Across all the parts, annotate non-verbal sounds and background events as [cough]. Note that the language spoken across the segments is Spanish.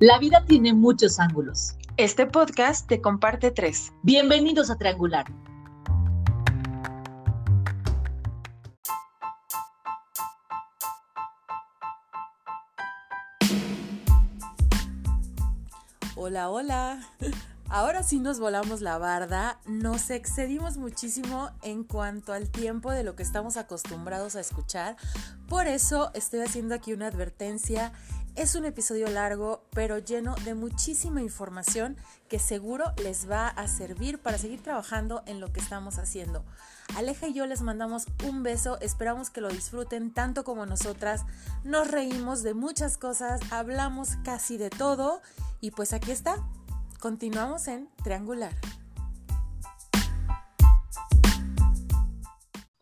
La vida tiene muchos ángulos. Este podcast te comparte tres. Bienvenidos a Triangular. Hola, hola. Ahora sí nos volamos la barda, nos excedimos muchísimo en cuanto al tiempo de lo que estamos acostumbrados a escuchar. Por eso estoy haciendo aquí una advertencia es un episodio largo, pero lleno de muchísima información que seguro les va a servir para seguir trabajando en lo que estamos haciendo. Aleja y yo les mandamos un beso, esperamos que lo disfruten tanto como nosotras. Nos reímos de muchas cosas, hablamos casi de todo y pues aquí está. Continuamos en Triangular.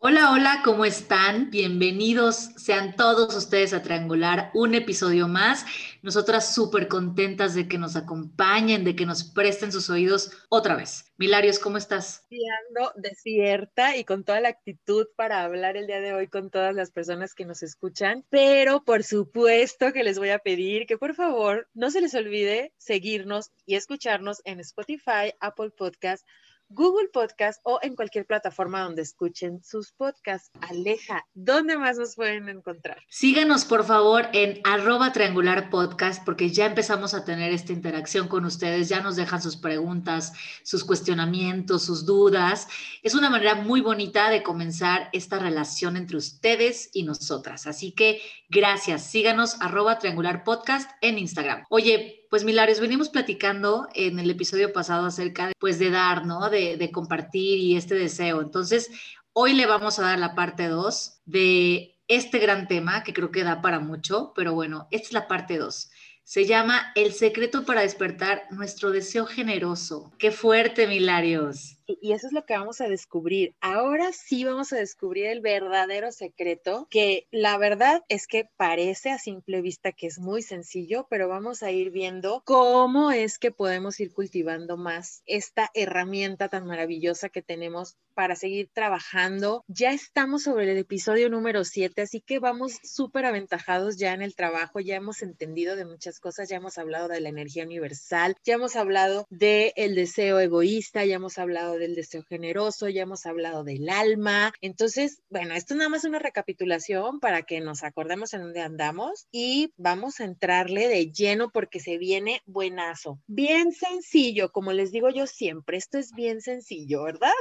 Hola, hola, ¿cómo están? Bienvenidos sean todos ustedes a Triangular, un episodio más. Nosotras súper contentas de que nos acompañen, de que nos presten sus oídos otra vez. Milarios, ¿cómo estás? Ando despierta y con toda la actitud para hablar el día de hoy con todas las personas que nos escuchan, pero por supuesto que les voy a pedir que por favor no se les olvide seguirnos y escucharnos en Spotify, Apple Podcast, Google Podcast o en cualquier plataforma donde escuchen sus podcasts. Aleja, ¿dónde más nos pueden encontrar? Síganos por favor en arroba triangular podcast porque ya empezamos a tener esta interacción con ustedes, ya nos dejan sus preguntas, sus cuestionamientos, sus dudas. Es una manera muy bonita de comenzar esta relación entre ustedes y nosotras. Así que gracias, síganos arroba triangular podcast en Instagram. Oye, pues Milares, venimos platicando en el episodio pasado acerca de, pues, de dar, ¿no? De, de compartir y este deseo. Entonces, hoy le vamos a dar la parte 2 de este gran tema que creo que da para mucho, pero bueno, esta es la parte 2. Se llama El secreto para despertar nuestro deseo generoso. Qué fuerte, Milarios y eso es lo que vamos a descubrir. Ahora sí vamos a descubrir el verdadero secreto, que la verdad es que parece a simple vista que es muy sencillo, pero vamos a ir viendo cómo es que podemos ir cultivando más esta herramienta tan maravillosa que tenemos para seguir trabajando. Ya estamos sobre el episodio número 7, así que vamos súper aventajados ya en el trabajo, ya hemos entendido de muchas cosas, ya hemos hablado de la energía universal, ya hemos hablado del el deseo egoísta, ya hemos hablado del deseo generoso, ya hemos hablado del alma. Entonces, bueno, esto es nada más una recapitulación para que nos acordemos en dónde andamos y vamos a entrarle de lleno porque se viene buenazo. Bien sencillo, como les digo yo siempre, esto es bien sencillo, ¿verdad?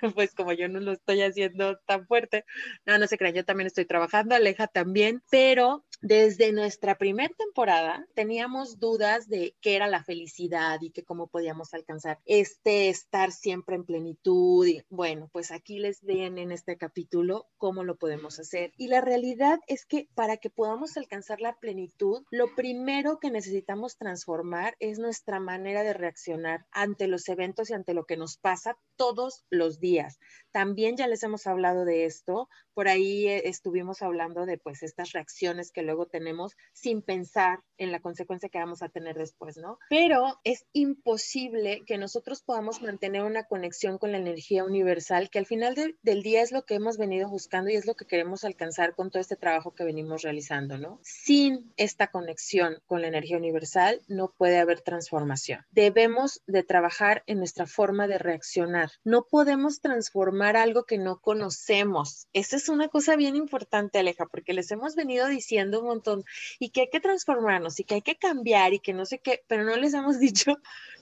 [laughs] pues como yo no lo estoy haciendo tan fuerte, no, no se crean, yo también estoy trabajando, Aleja también, pero desde nuestra primera temporada teníamos dudas de qué era la felicidad y que cómo podíamos alcanzar este estar siempre en plenitud. Y bueno, pues aquí les ven en este capítulo cómo lo podemos hacer. Y la realidad es que para que podamos alcanzar la plenitud, lo primero que necesitamos transformar es nuestra manera de reaccionar ante los eventos y ante lo que nos pasa todos los días. También ya les hemos hablado de esto, por ahí eh, estuvimos hablando de pues estas reacciones que luego tenemos sin pensar en la consecuencia que vamos a tener después, ¿no? Pero es imposible que nosotros podamos mantener una conexión con la energía universal, que al final del día es lo que hemos venido buscando y es lo que queremos alcanzar con todo este trabajo que venimos realizando, ¿no? Sin esta conexión con la energía universal no puede haber transformación. Debemos de trabajar en nuestra forma de reaccionar. No podemos transformar algo que no conocemos. Esa es una cosa bien importante, Aleja, porque les hemos venido diciendo un montón y que hay que transformarnos y que hay que cambiar y que no sé qué, pero no les hemos [laughs] dicho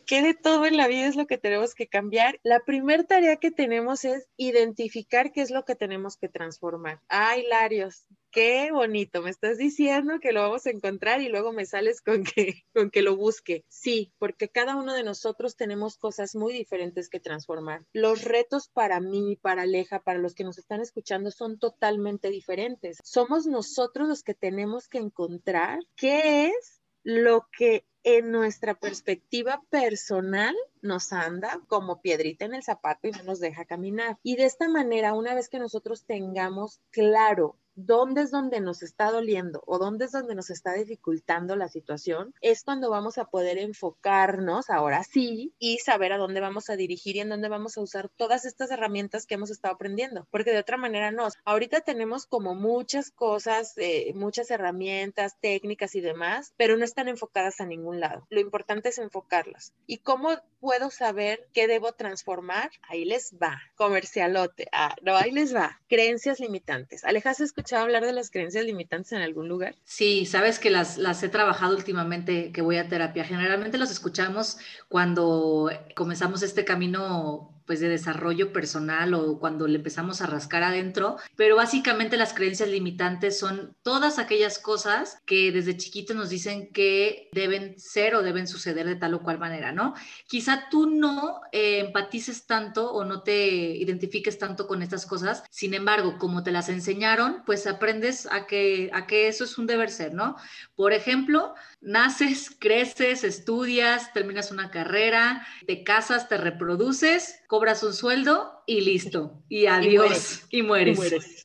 que de todo en la vida es lo que tenemos que cambiar. La primera tarea que tenemos es identificar qué es lo que tenemos que transformar. Ay, Larios, qué bonito, me estás diciendo que lo vamos a encontrar y luego me sales con que, [laughs] con que lo busque. Sí, porque cada uno de nosotros tenemos cosas muy diferentes que transformar. Los retos para mí, para Aleja, para los que nos están escuchando son totalmente diferentes. Somos nosotros los que tenemos que encontrar qué es lo que en nuestra perspectiva personal nos anda como piedrita en el zapato y no nos deja caminar. Y de esta manera, una vez que nosotros tengamos claro dónde es donde nos está doliendo o dónde es donde nos está dificultando la situación, es cuando vamos a poder enfocarnos ahora sí y saber a dónde vamos a dirigir y en dónde vamos a usar todas estas herramientas que hemos estado aprendiendo, porque de otra manera no. Ahorita tenemos como muchas cosas, eh, muchas herramientas, técnicas y demás, pero no están enfocadas a ningún lado. Lo importante es enfocarlas. ¿Y cómo puedo saber qué debo transformar? Ahí les va. Comercialote. Ah, no, ahí les va. Creencias limitantes. Alejas, escuchado hablar de las creencias limitantes en algún lugar? Sí, sabes que las, las he trabajado últimamente que voy a terapia. Generalmente los escuchamos cuando comenzamos este camino pues de desarrollo personal o cuando le empezamos a rascar adentro, pero básicamente las creencias limitantes son todas aquellas cosas que desde chiquito nos dicen que deben ser o deben suceder de tal o cual manera, ¿no? Quizá tú no eh, empatices tanto o no te identifiques tanto con estas cosas, sin embargo, como te las enseñaron, pues aprendes a que, a que eso es un deber ser, ¿no? Por ejemplo, naces, [laughs] creces, estudias, terminas una carrera, te casas, te reproduces, cobras un sueldo y listo. Y adiós. Y mueres. [laughs]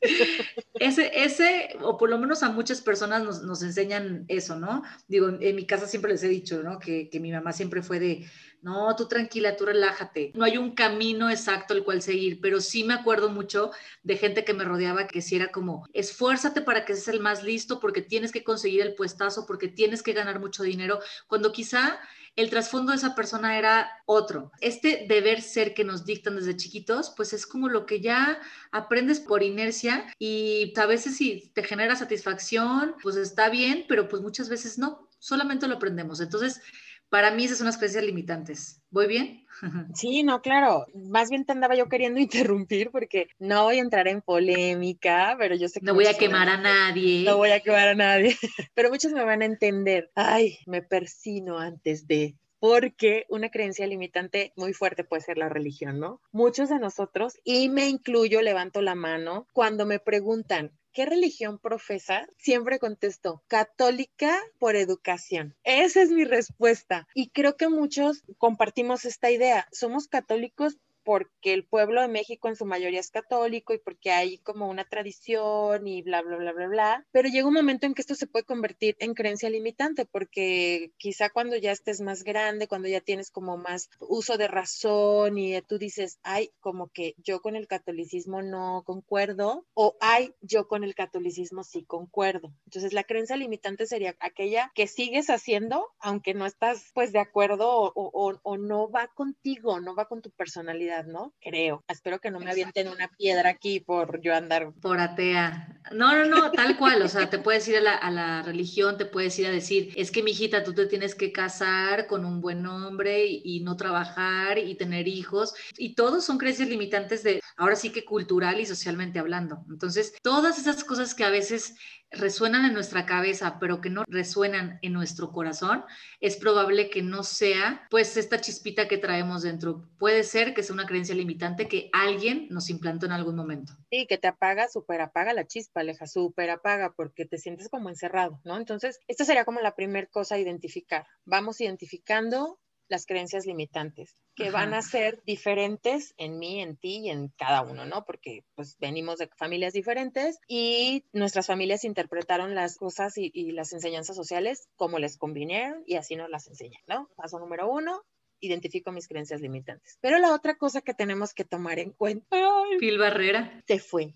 Ese, ese, o por lo menos a muchas personas nos, nos, enseñan eso, ¿no? Digo, en mi casa siempre les he dicho, ¿no? Que, que mi mamá siempre fue de, no, tú tranquila, tú relájate. No hay un camino exacto el cual seguir, pero sí me acuerdo mucho de gente que me rodeaba que si era como, esfuérzate para que seas el más listo porque tienes que conseguir el puestazo, porque tienes que ganar mucho dinero, cuando quizá el trasfondo de esa persona era otro. Este deber ser que nos dictan desde chiquitos, pues es como lo que ya aprendes por inercia y a veces si te genera satisfacción, pues está bien, pero pues muchas veces no, solamente lo aprendemos. Entonces, para mí esas son las creencias limitantes. ¿Voy bien? [laughs] Sí, no, claro. Más bien te andaba yo queriendo [laughs] interrumpir porque no voy a entrar en polémica, pero yo sé que... No voy a quemar a nadie. No voy a quemar a nadie, [laughs] pero muchos me van a entender. Ay, me persino antes de porque una creencia limitante muy fuerte puede ser la religión, ¿no? Muchos de nosotros, y me incluyo, levanto la mano, cuando me preguntan, ¿qué religión profesa? Siempre contesto, católica por educación. Esa es mi respuesta. Y creo que muchos compartimos esta idea. Somos católicos porque el pueblo de México en su mayoría es católico y porque hay como una tradición y bla, bla, bla, bla, bla. Pero llega un momento en que esto se puede convertir en creencia limitante porque quizá cuando ya estés más grande, cuando ya tienes como más uso de razón y tú dices, ay, como que yo con el catolicismo no concuerdo o ay, yo con el catolicismo sí concuerdo. Entonces la creencia limitante sería aquella que sigues haciendo aunque no estás pues de acuerdo o, no va contigo, no va con tu personalidad ¿no? Creo. Espero que no me avienten una piedra aquí por yo andar. Por atea. No, no, no, tal cual. O sea, te puedes ir a la, a la religión, te puedes ir a decir, es que mi hijita, tú te tienes que casar con un buen hombre y, y no trabajar y tener hijos. Y todos son creencias limitantes de, ahora sí que cultural y socialmente hablando. Entonces, todas esas cosas que a veces resuenan en nuestra cabeza, pero que no resuenan en nuestro corazón, es probable que no sea pues esta chispita que traemos dentro. Puede ser que sea una creencia limitante que alguien nos implantó en algún momento. Sí, que te apaga, súper apaga la chispa, Aleja, súper apaga, porque te sientes como encerrado, ¿no? Entonces, esta sería como la primera cosa a identificar. Vamos identificando las creencias limitantes, que van a ser diferentes en mí, en ti y en cada uno, ¿no? Porque pues venimos de familias diferentes y nuestras familias interpretaron las cosas y, y las enseñanzas sociales como les convinieron y así nos las enseñan, ¿no? Paso número uno, identifico mis creencias limitantes. Pero la otra cosa que tenemos que tomar en cuenta. Phil Barrera. Se fue.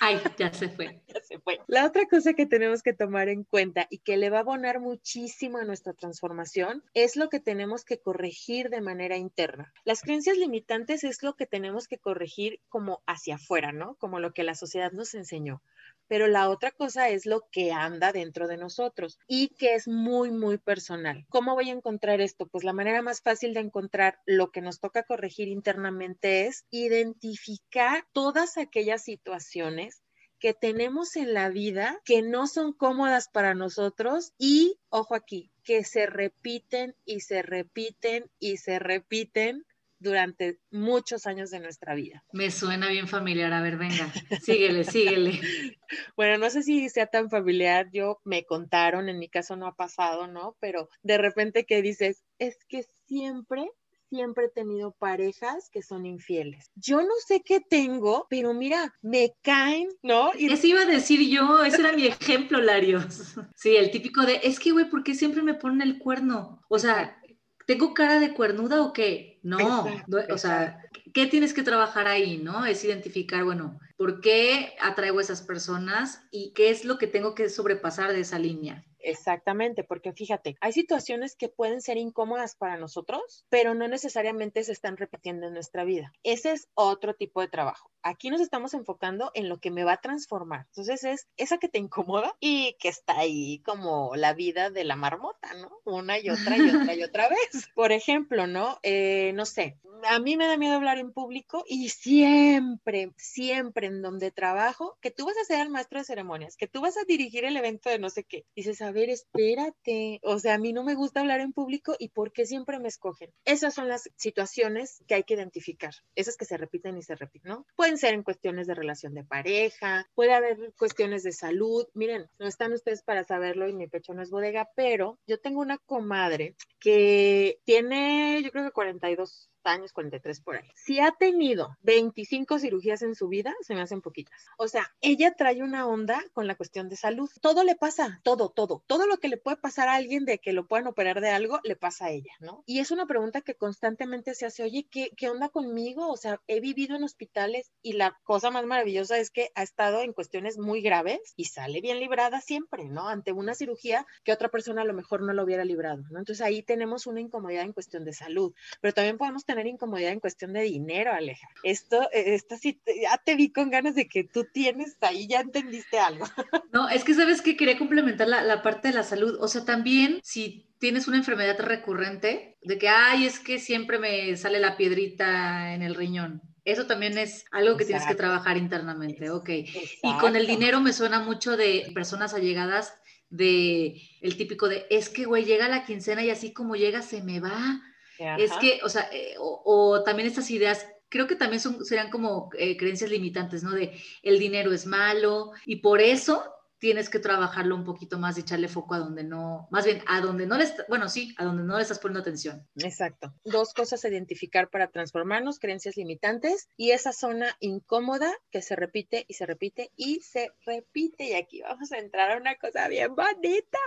Ay, ya se fue. [laughs] ya se fue. La otra cosa que tenemos que tomar en cuenta y que le va a abonar muchísimo a nuestra transformación es lo que tenemos que corregir de manera interna. Las creencias limitantes es lo que tenemos que corregir como hacia afuera, ¿no? Como lo que la sociedad nos enseñó pero la otra cosa es lo que anda dentro de nosotros y que es muy, muy personal. ¿Cómo voy a encontrar esto? Pues la manera más fácil de encontrar lo que nos toca corregir internamente es identificar todas aquellas situaciones que tenemos en la vida que no son cómodas para nosotros y, ojo aquí, que se repiten y se repiten y se repiten durante muchos años de nuestra vida. Me suena bien familiar. A ver, venga, síguele, síguele. [laughs] Bueno, no sé si sea tan familiar. Yo me contaron, en mi caso no ha pasado, ¿no? Pero de repente que dices, es que siempre siempre he tenido parejas que son infieles. Yo no sé qué tengo, pero mira, me caen, ¿no? Y... Eso iba a decir yo, ese era mi ejemplo, Larios. Sí, el típico de, es que, güey, ¿por qué siempre me ponen el cuerno? O sea, ¿tengo cara de cuernuda o qué? No, o sea, ¿qué tienes que trabajar ahí, no? Es identificar, bueno, ¿por qué atraigo a esas personas y qué es lo que tengo que sobrepasar de esa línea? Exactamente, porque fíjate, hay situaciones que pueden ser incómodas para nosotros, pero no necesariamente se están repitiendo en nuestra vida. Ese es otro tipo de trabajo. Aquí nos estamos enfocando en lo que me va a transformar. Entonces es esa que te incomoda y que está ahí como la vida de la marmota, ¿no? Una y otra y otra y [laughs] otra vez. Por ejemplo, ¿no? Eh, no sé, a mí me da miedo hablar en público y siempre, siempre en donde trabajo, que tú vas a ser el maestro de ceremonias, que tú vas a dirigir el evento de no sé qué. Dices, a ver, espérate. O sea, a mí no me gusta hablar en público y ¿por qué siempre me escogen? Esas son las situaciones que hay que identificar. Esas que se repiten y se repiten, ¿no? Pueden ser en cuestiones de relación de pareja, puede haber cuestiones de salud. Miren, no están ustedes para saberlo y mi pecho no es bodega, pero yo tengo una comadre que tiene, yo creo que 42 años, 43 por ahí. Si ha tenido 25 cirugías en su vida, se me hacen poquitas. O sea, ella trae una onda con la cuestión de salud. Todo le pasa, todo, todo. Todo lo que le puede pasar a alguien de que lo puedan operar de algo, le pasa a ella, ¿no? Y es una pregunta que constantemente se hace, oye, ¿qué, qué onda conmigo? O sea, he vivido en hospitales y la cosa más maravillosa es que ha estado en cuestiones muy graves y sale bien librada siempre, ¿no? Ante una cirugía que otra persona a lo mejor no lo hubiera librado, ¿no? Entonces ahí tenemos una incomodidad en cuestión de salud, pero también podemos tener incomodidad en cuestión de dinero, Aleja. Esto, eh, esta sí, ya te vi con ganas de que tú tienes ahí, ya entendiste algo. [laughs] No, es que sabes que quería complementar la, la parte de la salud. O sea, también si tienes una enfermedad recurrente, de que, ay, es que siempre me sale la piedrita en el riñón. Eso también es algo que tienes que trabajar internamente, ok. Y con el dinero me suena mucho de personas allegadas de el típico de, es que, güey, llega la quincena y así como llega se me va. Es que, o sea, eh, o, también estas ideas, creo que también son, serían como eh, creencias limitantes, ¿no? De el dinero es malo y por eso tienes que trabajarlo un poquito más y echarle foco a donde no, más bien a donde no le, bueno, sí, a donde no le estás poniendo atención. Exacto. Dos cosas a identificar para transformarnos, creencias limitantes y esa zona incómoda que se repite y se repite y se repite. Y aquí vamos a entrar a una cosa bien bonita.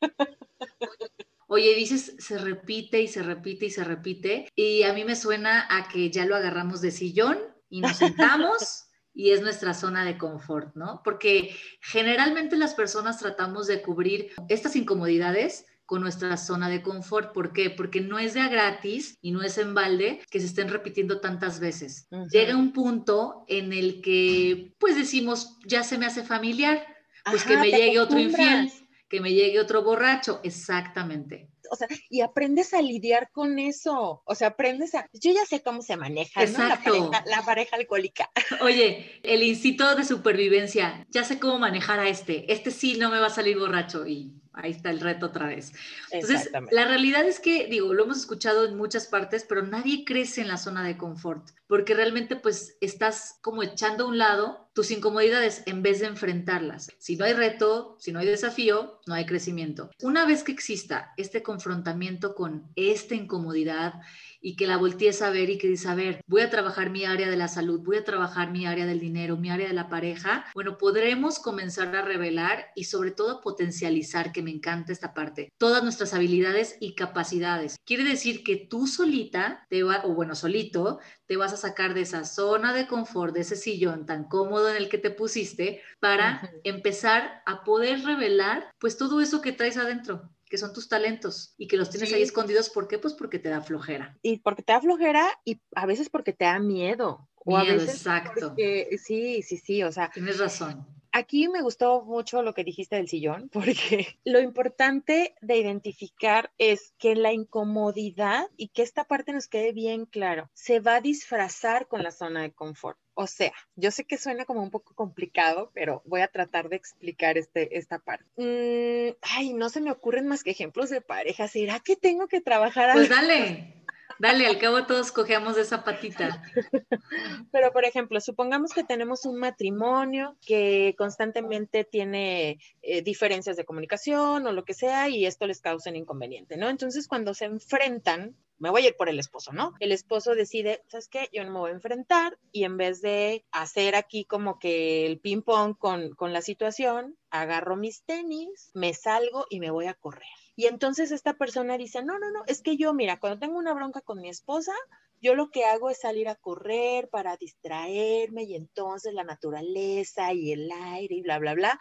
[laughs] Oye, dices, se repite y se repite y se repite. Y a mí me suena a que ya lo agarramos de sillón y nos sentamos. [laughs] y es nuestra zona de confort, ¿no? Porque generalmente las personas tratamos de cubrir estas incomodidades con nuestra zona de confort. ¿Por qué? Porque no es de a gratis y no es en balde que se estén repitiendo tantas veces. Llega un punto en el que, pues decimos, ya se me hace familiar, pues que me llegue otro infiel que me llegue otro borracho, exactamente. O sea, y aprendes a lidiar con eso. O sea, aprendes a. Yo ya sé cómo se maneja, ¿no? La pareja, la pareja alcohólica. [laughs] Oye, el instinto de supervivencia, ya sé cómo manejar a este. Este sí no me va a salir borracho y ahí está el reto otra vez. Entonces, la realidad es que, digo, lo hemos escuchado en muchas partes, pero nadie crece en la zona de confort, porque realmente pues estás como echando a un lado tus incomodidades en vez de enfrentarlas. Si no hay reto, si no hay desafío, no hay crecimiento. Una vez que exista este confrontamiento con esta incomodidad y que la voltees a ver y que dices, a ver, voy a trabajar mi área de la salud, voy a trabajar mi área del dinero, mi área de la pareja, bueno, podremos comenzar a revelar y sobre todo potencializar, que me encanta esta parte, todas nuestras habilidades y capacidades. Quiere decir que tú solita, te va, o bueno, solito, te vas a sacar de esa zona de confort, de ese sillón tan cómodo en el que te pusiste, para empezar a poder revelar pues todo eso que traes adentro que son tus talentos y que los tienes ahí escondidos. ¿Por qué? Pues porque te da flojera. Y porque te da flojera y a veces porque te da miedo. O a veces exacto. sí, sí, sí, o sea. Tienes razón. Aquí me gustó mucho lo que dijiste del sillón, [laughs] porque lo importante de identificar es que la incomodidad y que esta parte nos quede bien claro, se va a disfrazar con la zona de confort. O sea, yo sé que suena como un poco complicado, pero voy a tratar de explicar este, esta parte. Mm, ay, no se me ocurren más que ejemplos de pareja. ¿Será que tengo que trabajar? Pues dale. Dale, al cabo todos cogemos de esa patita. [laughs] Pero, por ejemplo, supongamos que tenemos un matrimonio que constantemente tiene eh, diferencias de comunicación o lo que sea y esto les causa un inconveniente, ¿no? Entonces, cuando se enfrentan, me voy a ir por el esposo, ¿no? El esposo decide, ¿sabes qué? Yo no me voy a enfrentar y en vez de hacer aquí como que el ping pong con, con la situación, agarro mis tenis, me salgo y me voy a correr. Y entonces esta persona dice, no, no, no, es que yo, mira, cuando tengo una bronca con mi esposa, yo lo que hago es salir a correr para distraerme y entonces la naturaleza y el aire y bla, bla, bla.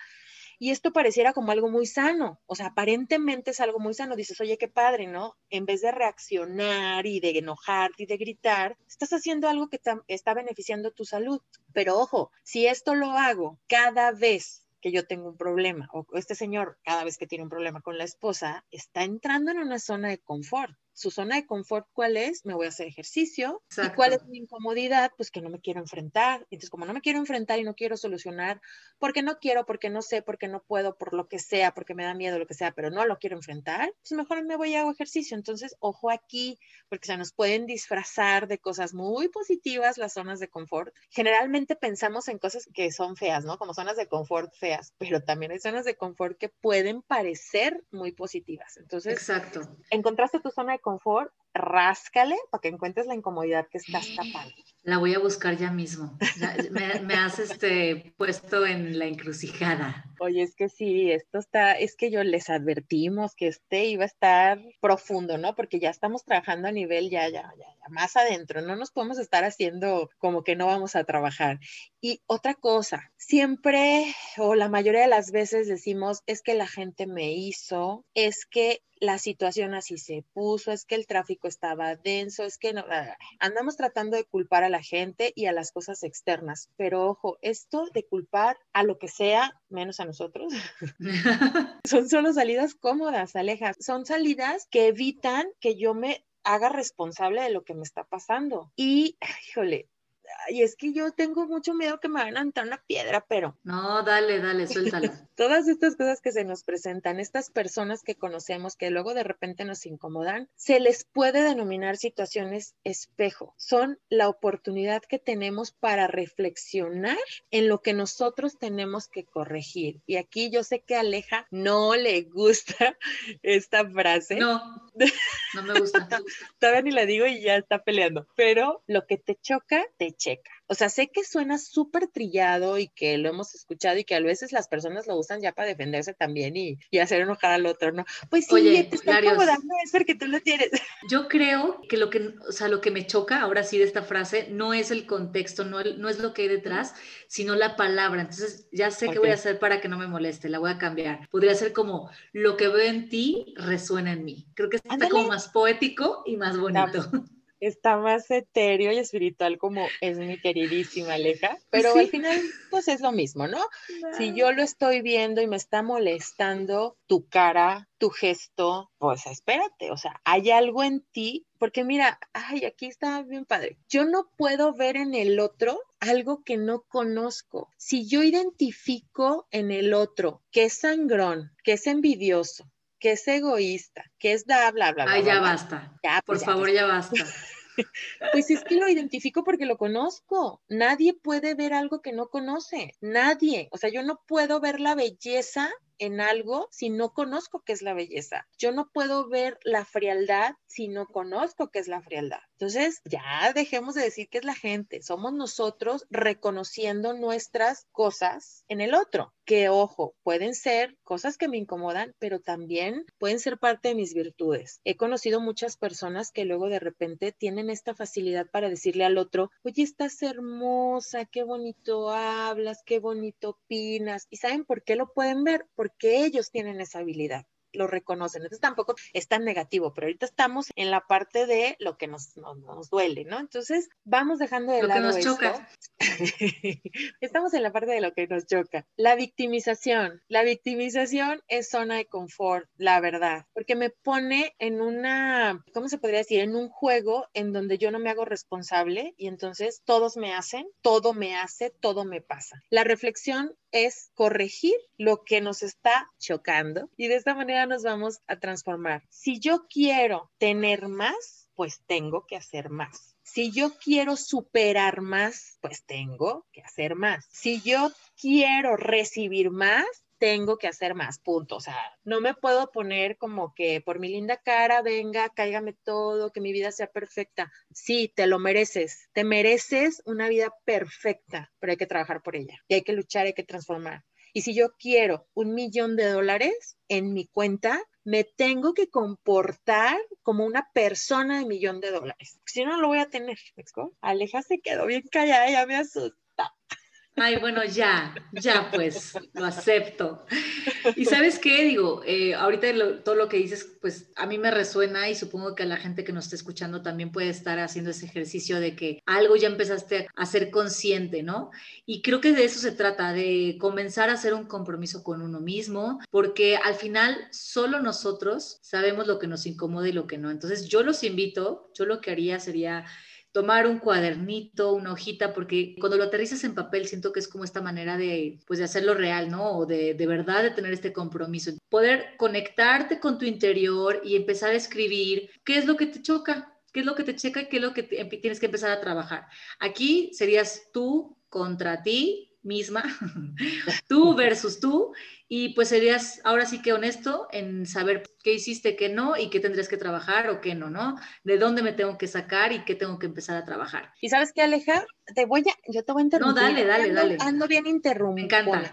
Y esto pareciera como algo muy sano, o sea, aparentemente es algo muy sano. Dices, oye, qué padre, ¿no? En vez de reaccionar y de enojarte y de gritar, estás haciendo algo que está beneficiando tu salud. Pero ojo, si esto lo hago cada vez que yo tengo un problema o este señor cada vez que tiene un problema con la esposa está entrando en una zona de confort su zona de confort, ¿cuál es? Me voy a hacer ejercicio. ¿Y cuál es mi incomodidad? Pues que no me quiero enfrentar. Entonces, como no me quiero enfrentar y no quiero solucionar, porque no quiero, porque no sé, porque no puedo, por lo que sea, porque me da miedo, lo que sea, pero no lo quiero enfrentar, pues mejor me voy a hago ejercicio. Entonces, ojo aquí, porque se nos pueden disfrazar de cosas muy positivas las zonas de confort. Generalmente pensamos en cosas que son feas, ¿no? Como zonas de confort feas, pero también hay zonas de confort que pueden parecer muy positivas. Entonces, Exacto. encontraste tu zona de confort, ráscale para que encuentres la incomodidad que estás tapando. La voy a buscar ya mismo. me, has este, puesto en la encrucijada. Oye, es que sí, esto está, es que yo les advertimos que este iba a estar profundo, ¿no? Porque ya estamos trabajando a nivel ya, ya, ya, ya, más adentro. No nos podemos estar haciendo como que no vamos a trabajar. Y otra cosa, siempre o la mayoría de las veces decimos, es que la gente me hizo, es que la situación así se puso, es que el tráfico estaba denso, es que no, andamos tratando de culpar a la gente y a las cosas externas, pero ojo, esto de culpar a lo que sea, menos a nosotros, [laughs] son solo salidas cómodas, Aleja, son salidas que evitan que yo me haga responsable de lo que me está pasando. Y, híjole, y es que yo tengo mucho miedo que me vayan a entrar una piedra, pero... No, dale, dale, suéltalo. [laughs] Todas estas cosas que se nos presentan, estas personas que conocemos que luego de repente nos incomodan, se les puede denominar situaciones espejo. Son la oportunidad que tenemos para reflexionar en lo que nosotros tenemos que corregir. Y aquí yo sé que a Aleja no le gusta [laughs] esta frase. No, no me gusta. [laughs] Todavía ni la digo y ya está peleando. Pero lo que te choca, te checa. O sea, sé que suena súper trillado y que lo hemos escuchado y que a veces las personas lo usan ya para defenderse también y, hacer enojar al otro, ¿no? Pues sí, te está incomodando, es porque tú lo tienes. [laughs] Yo creo que lo que, o sea, lo que me choca ahora sí de esta frase no es el contexto, no, no es lo que hay detrás, sino la palabra. Entonces, ya sé qué voy a hacer para que no me moleste, la voy a cambiar. Podría ser como, lo que veo en ti resuena en mí. Creo que está como más poético y más bonito está más etéreo y espiritual como es mi queridísima Aleja, pero al final pues es lo mismo, ¿no? Si yo lo estoy viendo y me está molestando tu cara, tu gesto, pues espérate, o sea, hay algo en ti, porque mira, ay, aquí está bien padre. Yo no puedo ver en el otro algo que no conozco. Si yo identifico en el otro que es sangrón, que es envidioso, que es egoísta, que es da, bla, bla, bla. Ay, ya basta. Ya, Por favor, ya basta. Pues es que lo identifico porque lo conozco. Nadie puede ver algo que no conoce. Nadie. O sea, yo no puedo ver la belleza en algo si no conozco qué es la belleza. Yo no puedo ver la frialdad si no conozco qué es la frialdad. Entonces, ya dejemos de decir que es la gente. Somos nosotros reconociendo nuestras cosas en el otro. Que, ojo, pueden ser cosas que me incomodan, pero también pueden ser parte de mis virtudes. He conocido muchas personas que luego de repente tienen esta facilidad para decirle al otro, oye, estás hermosa, qué bonito hablas, qué bonito opinas. ¿Y saben por qué lo pueden ver? porque ellos tienen esa habilidad lo reconocen. Entonces tampoco es tan negativo, pero ahorita estamos en la parte de lo que nos, nos, duele, ¿no? Entonces vamos dejando de lo lado que nos choca. [laughs] estamos en la parte de lo que nos choca. La victimización. La victimización es zona de confort, la verdad, porque me pone en una, ¿cómo se podría decir? En un juego en donde yo no me hago responsable y entonces todos me hacen, todo me hace, todo me pasa. La reflexión es corregir lo que nos está chocando y de esta manera nos vamos a transformar. Si yo quiero tener más, pues tengo que hacer más. Si yo quiero superar más, pues tengo que hacer más. Si yo quiero recibir más, tengo que hacer más, punto. O sea, no me puedo poner como que por mi linda cara, venga, cáigame todo, que mi vida sea perfecta. Sí, te lo mereces, te mereces una vida perfecta, pero hay que trabajar por ella y hay que luchar, hay que transformar. Y si yo quiero un millón de dólares en mi cuenta, me tengo que comportar como una persona de millón de dólares. Si no, lo voy a tener. Aleja se quedó bien callada, ya me asusta. Ay, bueno, ya, ya pues, lo acepto. Y sabes qué, digo, eh, ahorita todo lo que dices, pues a mí me resuena y supongo que a la gente que nos está escuchando también puede estar haciendo ese ejercicio de que algo ya empezaste a ser consciente, ¿no? Y creo que de eso se trata, de comenzar a hacer un compromiso con uno mismo, porque al final solo nosotros sabemos lo que nos incomoda y lo que no. Entonces yo los invito, yo lo que haría sería tomar un cuadernito, una hojita, porque cuando lo aterrizas en papel siento que es como esta manera de, pues, de hacerlo real, ¿no? O de, de verdad de tener este compromiso. Poder conectarte con tu interior y empezar a escribir qué es lo que te choca, qué es lo que te checa y qué es lo que tienes que empezar a trabajar. Aquí serías tú contra ti misma, [laughs] tú versus tú, y pues serías ahora sí que honesto en saber qué hiciste, qué no, y qué tendrías que trabajar o qué no, ¿no? De dónde me tengo que sacar y qué tengo que empezar a trabajar. Y sabes qué, Aleja, te voy a, yo te voy a interrumpir. No, dale, dale, dale. Ando bien interrumpido. Me encanta.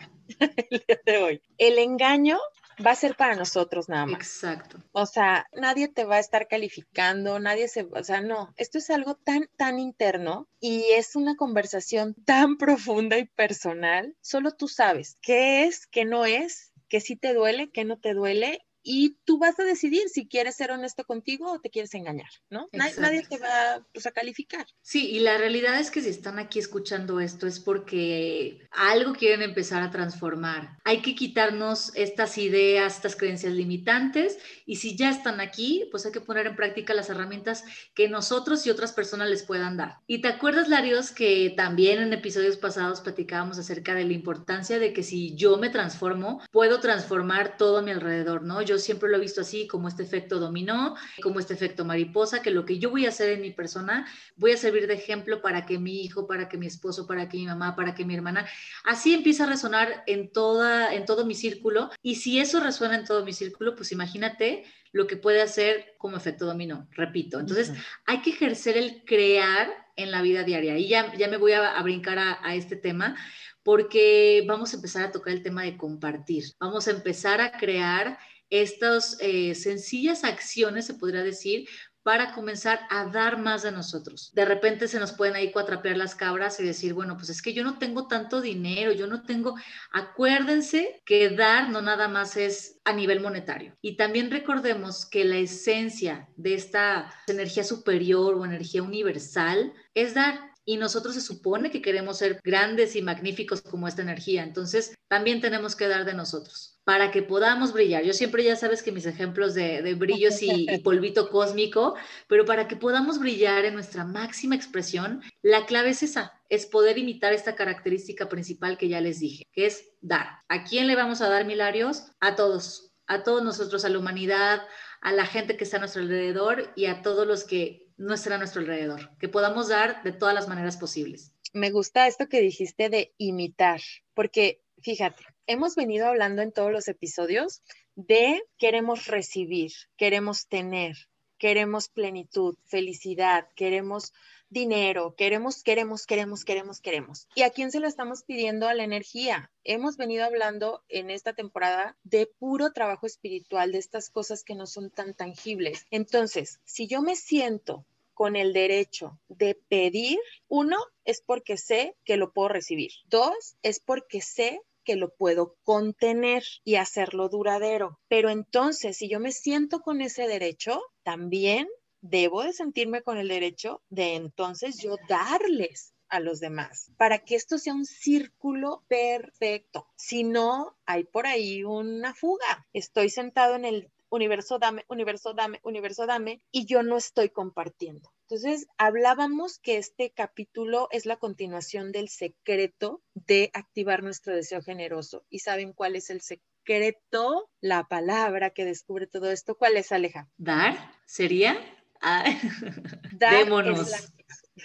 el [laughs] El engaño va a ser para nosotros nada más. Exacto. O sea, nadie te va a estar calificando, nadie se, o sea, no, esto es algo tan, tan interno y es una conversación tan [laughs] profunda y personal. Solo tú sabes qué es, qué no es, qué sí te duele, qué no te duele y tú vas a decidir si quieres ser honesto contigo o te quieres engañar, ¿no? Nadie te va pues, a calificar. Sí, y la realidad es que si están aquí escuchando esto es porque algo quieren empezar a transformar. Hay que quitarnos estas ideas, estas creencias limitantes y si ya están aquí, pues hay que poner en práctica las herramientas que nosotros y otras personas les puedan dar. Y te acuerdas, Larios, que también en episodios pasados platicábamos acerca de la importancia de que si yo me transformo, puedo transformar todo a mi alrededor, ¿no? Yo siempre lo he visto así, como este efecto dominó, como este efecto mariposa, que lo que yo voy a hacer en mi persona, voy a servir de ejemplo para que mi hijo, para que mi esposo, para que mi mamá, para que mi hermana, así empieza a resonar en, toda, en todo mi círculo. Y si eso resuena en todo mi círculo, pues imagínate lo que puede hacer como efecto dominó, repito. Entonces, hay que ejercer el crear en la vida diaria. Y ya, ya me voy a, brincar a, a este tema porque vamos a empezar a tocar el tema de compartir. Vamos a empezar a crear estas eh, sencillas acciones, se podría decir, para comenzar a dar más de nosotros. De repente se nos pueden ahí cuatrapear las cabras y decir, bueno, pues es que yo no tengo tanto dinero, yo no tengo, acuérdense que dar no nada más es a nivel monetario. Y también recordemos que la esencia de esta energía superior o energía universal es dar y nosotros se supone que queremos ser grandes y magníficos como esta energía. Entonces, también tenemos que dar de nosotros para que podamos brillar. Yo siempre ya sabes que mis ejemplos de, brillos y, y, [laughs] polvito cósmico, pero para que podamos brillar en nuestra máxima expresión, la clave es esa, es poder imitar esta característica principal que ya les dije, que es dar. ¿A quién le vamos a dar, Milarios? A todos, a todos nosotros, a la humanidad, a la gente que está a nuestro alrededor y a todos los que no estar a nuestro alrededor, que podamos dar de todas las maneras posibles. Me gusta esto que dijiste de imitar, porque fíjate, hemos venido hablando en todos los episodios de queremos recibir, queremos tener, queremos plenitud, felicidad, queremos dinero, queremos, queremos, queremos, queremos, queremos. ¿Y a quién se lo estamos pidiendo? A la energía. Hemos venido hablando en esta temporada de puro trabajo espiritual, de estas cosas que no son tan tangibles. Entonces, si yo me siento con el derecho de pedir, uno es porque sé que lo puedo recibir. Dos es porque sé que lo puedo contener y hacerlo duradero. Pero entonces, si yo me siento con ese derecho, también debo de sentirme con el derecho de entonces yo darles a los demás para que esto sea un círculo perfecto. Si no, hay por ahí una fuga. Estoy sentado en el universo dame, universo dame, universo dame y yo no estoy compartiendo. Entonces, hablábamos que este capítulo es la continuación del secreto de activar nuestro deseo generoso. ¿Y saben cuál es el secreto? La palabra que descubre todo esto. ¿Cuál es, Aleja? Dar, sería. Ah, [laughs] démonos.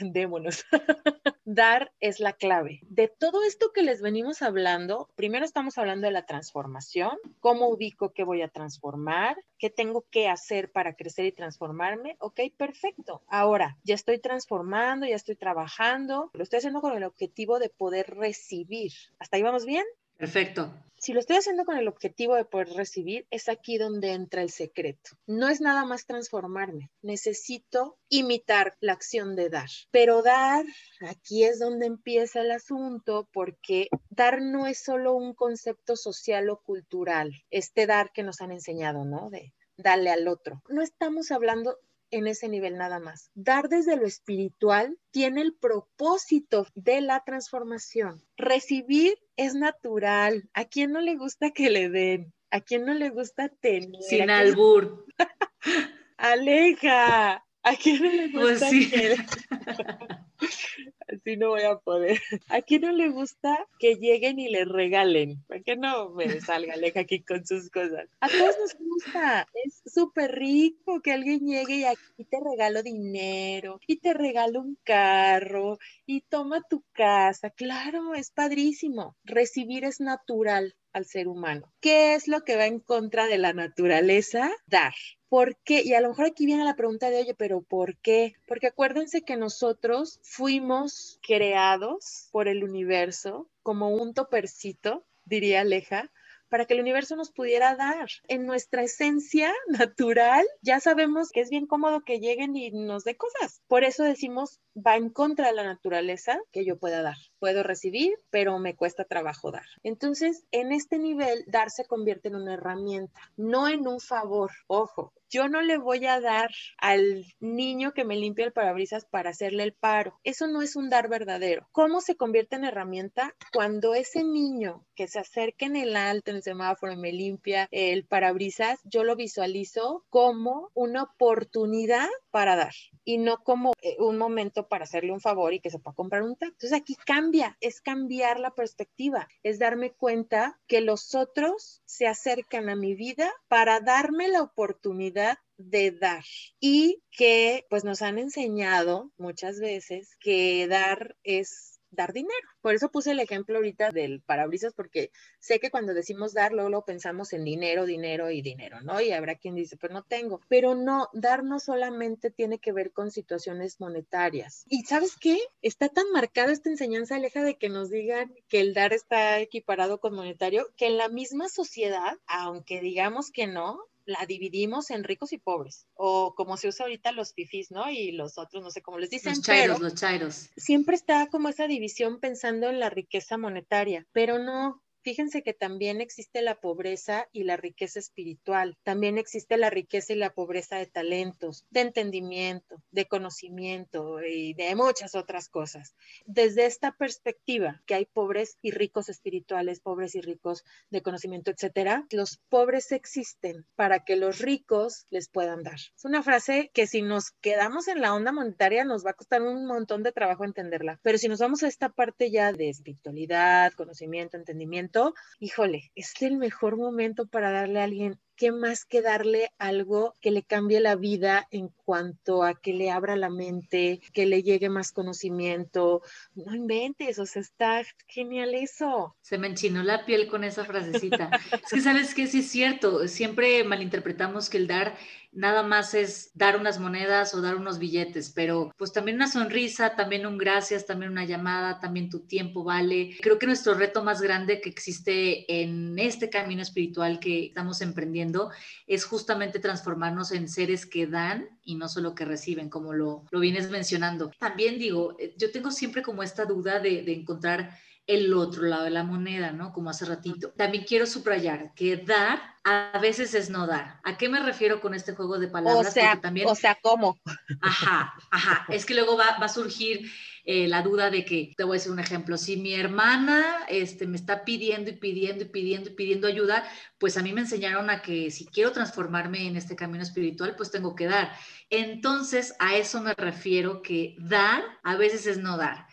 Démonos. [laughs] Dar es la clave. De todo esto que les venimos hablando, primero estamos hablando de la transformación, cómo ubico qué voy a transformar, qué tengo que hacer para crecer y transformarme. Ok, perfecto. Ahora, ya estoy transformando, ya estoy trabajando, lo estoy haciendo con el objetivo de poder recibir. ¿Hasta ahí vamos bien? Perfecto. Si lo estoy haciendo con el objetivo de poder recibir, es aquí donde entra el secreto. No es nada más transformarme, necesito imitar la acción de dar. Pero dar, aquí es donde empieza el asunto, porque dar no es solo un concepto social o cultural, este dar que nos han enseñado, ¿no? De darle al otro. No estamos hablando en ese nivel nada más. Dar desde lo espiritual tiene el propósito de la transformación. Recibir es natural. ¿A quién no le gusta que le den? ¿A quién no le gusta tener? Sin albur. [laughs] Aleja. ¿A quién no le pues gusta sí. que [laughs] Así no voy a poder. [laughs] ¿A quién no le gusta que lleguen y le regalen? ¿Por qué no me salga Aleja aquí con sus cosas? A todos nos gusta. Es súper rico que alguien llegue y aquí te regalo dinero y te regalo un carro y toma tu casa. Claro, es padrísimo. Recibir es natural al ser humano. ¿Qué es lo que va en contra de la naturaleza? Dar. ¿Por qué? Y a lo mejor aquí viene la pregunta de, oye, pero ¿por qué? Porque acuérdense que nosotros fuimos creados por el universo como un topercito, diría Aleja, para que el universo nos pudiera dar. En nuestra esencia [laughs] natural, ya sabemos que es bien cómodo que lleguen y nos dé cosas. Por eso decimos, va en contra de la naturaleza que yo pueda dar. Puedo recibir, pero me cuesta trabajo dar. Entonces, en este nivel, dar se convierte en una herramienta, no en un favor. Ojo, yo no le voy a dar al niño que me limpia el parabrisas para hacerle el paro. Eso no es un dar verdadero. ¿Cómo se convierte en herramienta? Cuando ese niño que se acerca en el alto, en el semáforo, me limpia el parabrisas, yo lo visualizo como una oportunidad para dar y no como eh, un momento para hacerle un favor y que se pueda comprar un taco. Entonces aquí cambia, es cambiar la perspectiva, es darme cuenta que los otros se acercan a mi vida para darme la oportunidad de dar y que pues nos han enseñado muchas veces que dar es dar dinero. Por eso puse el ejemplo ahorita del parabrisas, porque sé que cuando decimos dar, luego, luego pensamos en dinero, dinero y dinero, ¿no? Y habrá quien dice, pues no tengo. Pero no, dar no solamente tiene que ver con situaciones monetarias. ¿Y sabes qué? Está tan marcada esta enseñanza, Aleja, de que nos digan que el dar está equiparado con monetario, que en la misma sociedad, aunque digamos que no, la dividimos en ricos y pobres, o como se usa ahorita los fifís, ¿no? Y los otros, no sé cómo les dicen, Los chairos, pero los chairos. siempre está como esa división pensando en la riqueza monetaria, pero no. Fíjense que también existe la pobreza y la riqueza espiritual. También existe la riqueza y la pobreza de talentos, de entendimiento, de conocimiento y de muchas otras cosas. Desde esta perspectiva, que hay pobres y ricos espirituales, pobres y ricos de conocimiento, etcétera, los pobres existen para que los ricos les puedan dar. Es una frase que si nos quedamos en la onda monetaria nos va a costar un montón de trabajo entenderla. Pero si nos vamos a esta parte ya de espiritualidad, conocimiento, entendimiento, híjole, es el mejor momento para darle a alguien ¿qué más que darle algo que le cambie la vida en cuanto a que le abra la mente, que le llegue más conocimiento? No inventes, o sea, está genial eso. Se me enchinó la piel con esa frasecita. [laughs] es que sabes que sí es cierto, siempre malinterpretamos que el dar nada más es dar unas monedas o dar unos billetes, pero pues también una sonrisa, también un gracias, también una llamada, también tu tiempo vale. Creo que nuestro reto más grande que existe en este camino espiritual que estamos emprendiendo es justamente transformarnos en seres que dan y no solo que reciben, como lo, lo vienes mencionando. También digo, eh, yo tengo siempre como esta duda de, de encontrar el otro lado de la moneda, ¿no? Como hace ratito. También quiero subrayar que dar a veces es no dar. ¿A qué me refiero con este juego de palabras? O sea, Porque también, o sea, ¿cómo? ajá, ajá. Es que luego va, va a surgir eh, la duda de que, te voy a decir un ejemplo, si mi hermana este, me está pidiendo y pidiendo y pidiendo y pidiendo ayuda, pues a mí me enseñaron a que si quiero transformarme en este camino espiritual, pues tengo que dar. Entonces, a eso me refiero que dar a veces es no dar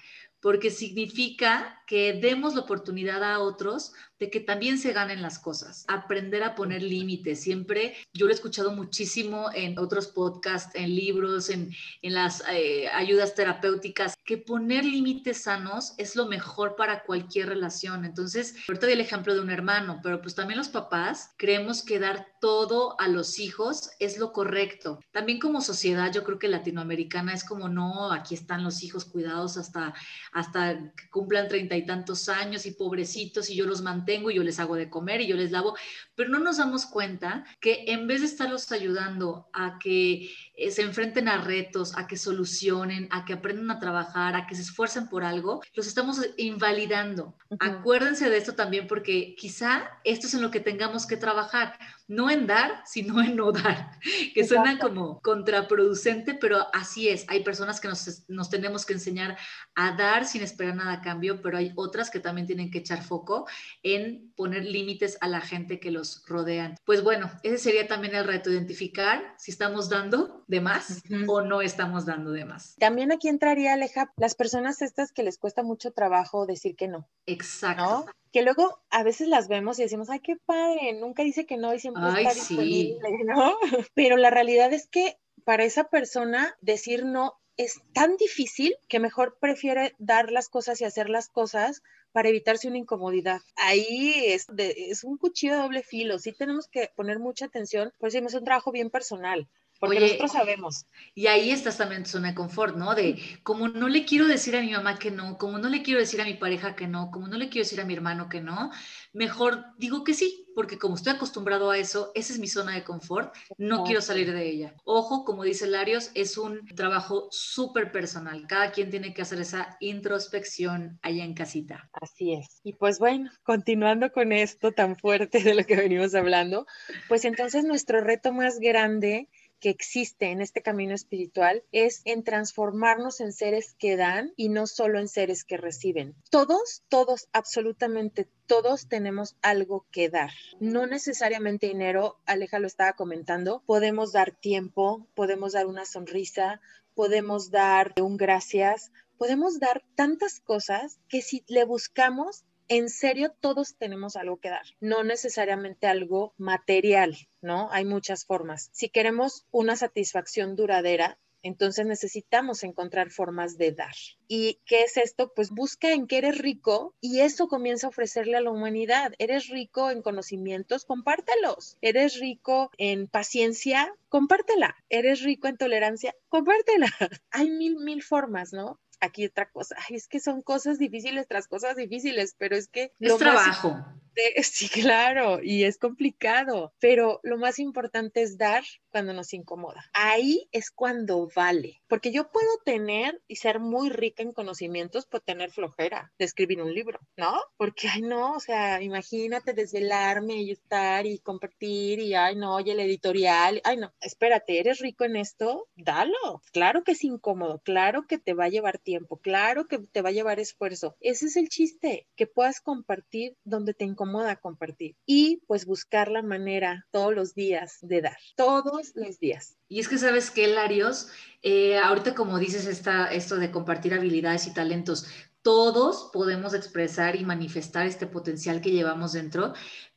porque significa que demos la oportunidad a otros de que también se ganen las cosas, aprender a poner límites. Siempre, yo lo he escuchado muchísimo en otros podcasts, en libros, en, en las eh, ayudas terapéuticas, que poner límites sanos es lo mejor para cualquier relación. Entonces, ahorita di el ejemplo de un hermano, pero pues también los papás creemos que dar todo a los hijos es lo correcto. También como sociedad, yo creo que latinoamericana es como, no, aquí están los hijos cuidados hasta, hasta que cumplan treinta y tantos años y pobrecitos y yo los mantengo tengo y yo les hago de comer y yo les lavo, pero no nos damos cuenta que en vez de estarlos ayudando a que eh, se enfrenten a retos, a que solucionen, a que aprendan a trabajar, a que se esfuercen por algo, los estamos invalidando. Acuérdense de esto también porque quizá esto es en lo que tengamos que trabajar, no en dar, sino en no dar, que suena como contraproducente, pero así es. Hay personas que nos, nos tenemos que enseñar a dar sin esperar nada a cambio, pero hay otras que también tienen que echar foco en poner límites a la gente que los rodean. Pues bueno, ese sería también el reto, identificar si estamos dando de más o no estamos dando de más. También aquí entraría, Aleja, las personas estas que les cuesta mucho trabajo decir que no. Exacto. Que luego a veces las vemos y decimos, ay, qué padre, nunca dice que no y siempre está disponible, ¿no? [laughs] Pero la realidad es que para esa persona decir no es tan difícil que mejor prefiere dar las cosas y hacer las cosas para evitarse una incomodidad. Ahí es, es un cuchillo de doble filo, sí tenemos que poner mucha atención, por eso es un trabajo bien personal. Porque nosotros sabemos. Y ahí estás también en zona de confort, ¿no? De como no le quiero decir a mi mamá que no, como no le quiero decir a mi pareja que no, como no le quiero decir a mi hermano que no, mejor digo que sí, porque como estoy acostumbrado a eso, esa es mi zona de confort, no quiero salir de ella. Ojo, como dice Larios, es un trabajo súper personal. Cada quien tiene que hacer esa introspección allá en casita. Así es. Y pues bueno, continuando con esto tan fuerte de lo que venimos hablando, pues entonces nuestro reto más grande que existe en este camino espiritual es en transformarnos en seres que dan y no solo en seres que reciben. Todos, todos, absolutamente todos tenemos algo que dar. No necesariamente dinero, Aleja lo estaba comentando, podemos dar tiempo, podemos dar una sonrisa, podemos dar un gracias, podemos dar tantas cosas que si le buscamos en serio todos tenemos algo que dar, no necesariamente algo material, ¿no? Hay muchas formas. Si queremos una satisfacción duradera, entonces necesitamos encontrar formas de dar. ¿Y qué es esto? Pues busca en qué eres rico y eso comienza a ofrecerle a la humanidad. Eres rico en conocimientos, compártelos. Eres rico en paciencia, compártela. Eres rico en tolerancia, compártela. [laughs] Hay mil, mil formas, ¿no? Aquí otra cosa, es que son cosas difíciles tras cosas difíciles, pero es que... Es trabajo. [laughs] sí, claro, y es complicado, pero lo más importante es dar cuando nos incomoda. Ahí es cuando vale, porque yo puedo tener y ser muy rica en conocimientos, por tener flojera de escribir un libro, ¿no? Porque, ay, no, o sea, imagínate desvelarme y estar y compartir y, ay, no, y el editorial, ay, no, espérate, ¿eres rico en esto? Dalo. Claro que es incómodo, claro que te va a llevar tiempo, claro que te va a llevar esfuerzo. Ese es el chiste, que puedas compartir donde te incomoda compartir y pues buscar la manera todos los días de dar, todos los días. Y es que sabes que, Larios, eh, ahorita como dices esta, esto de compartir habilidades y talentos, todos podemos expresar y manifestar este potencial que llevamos dentro,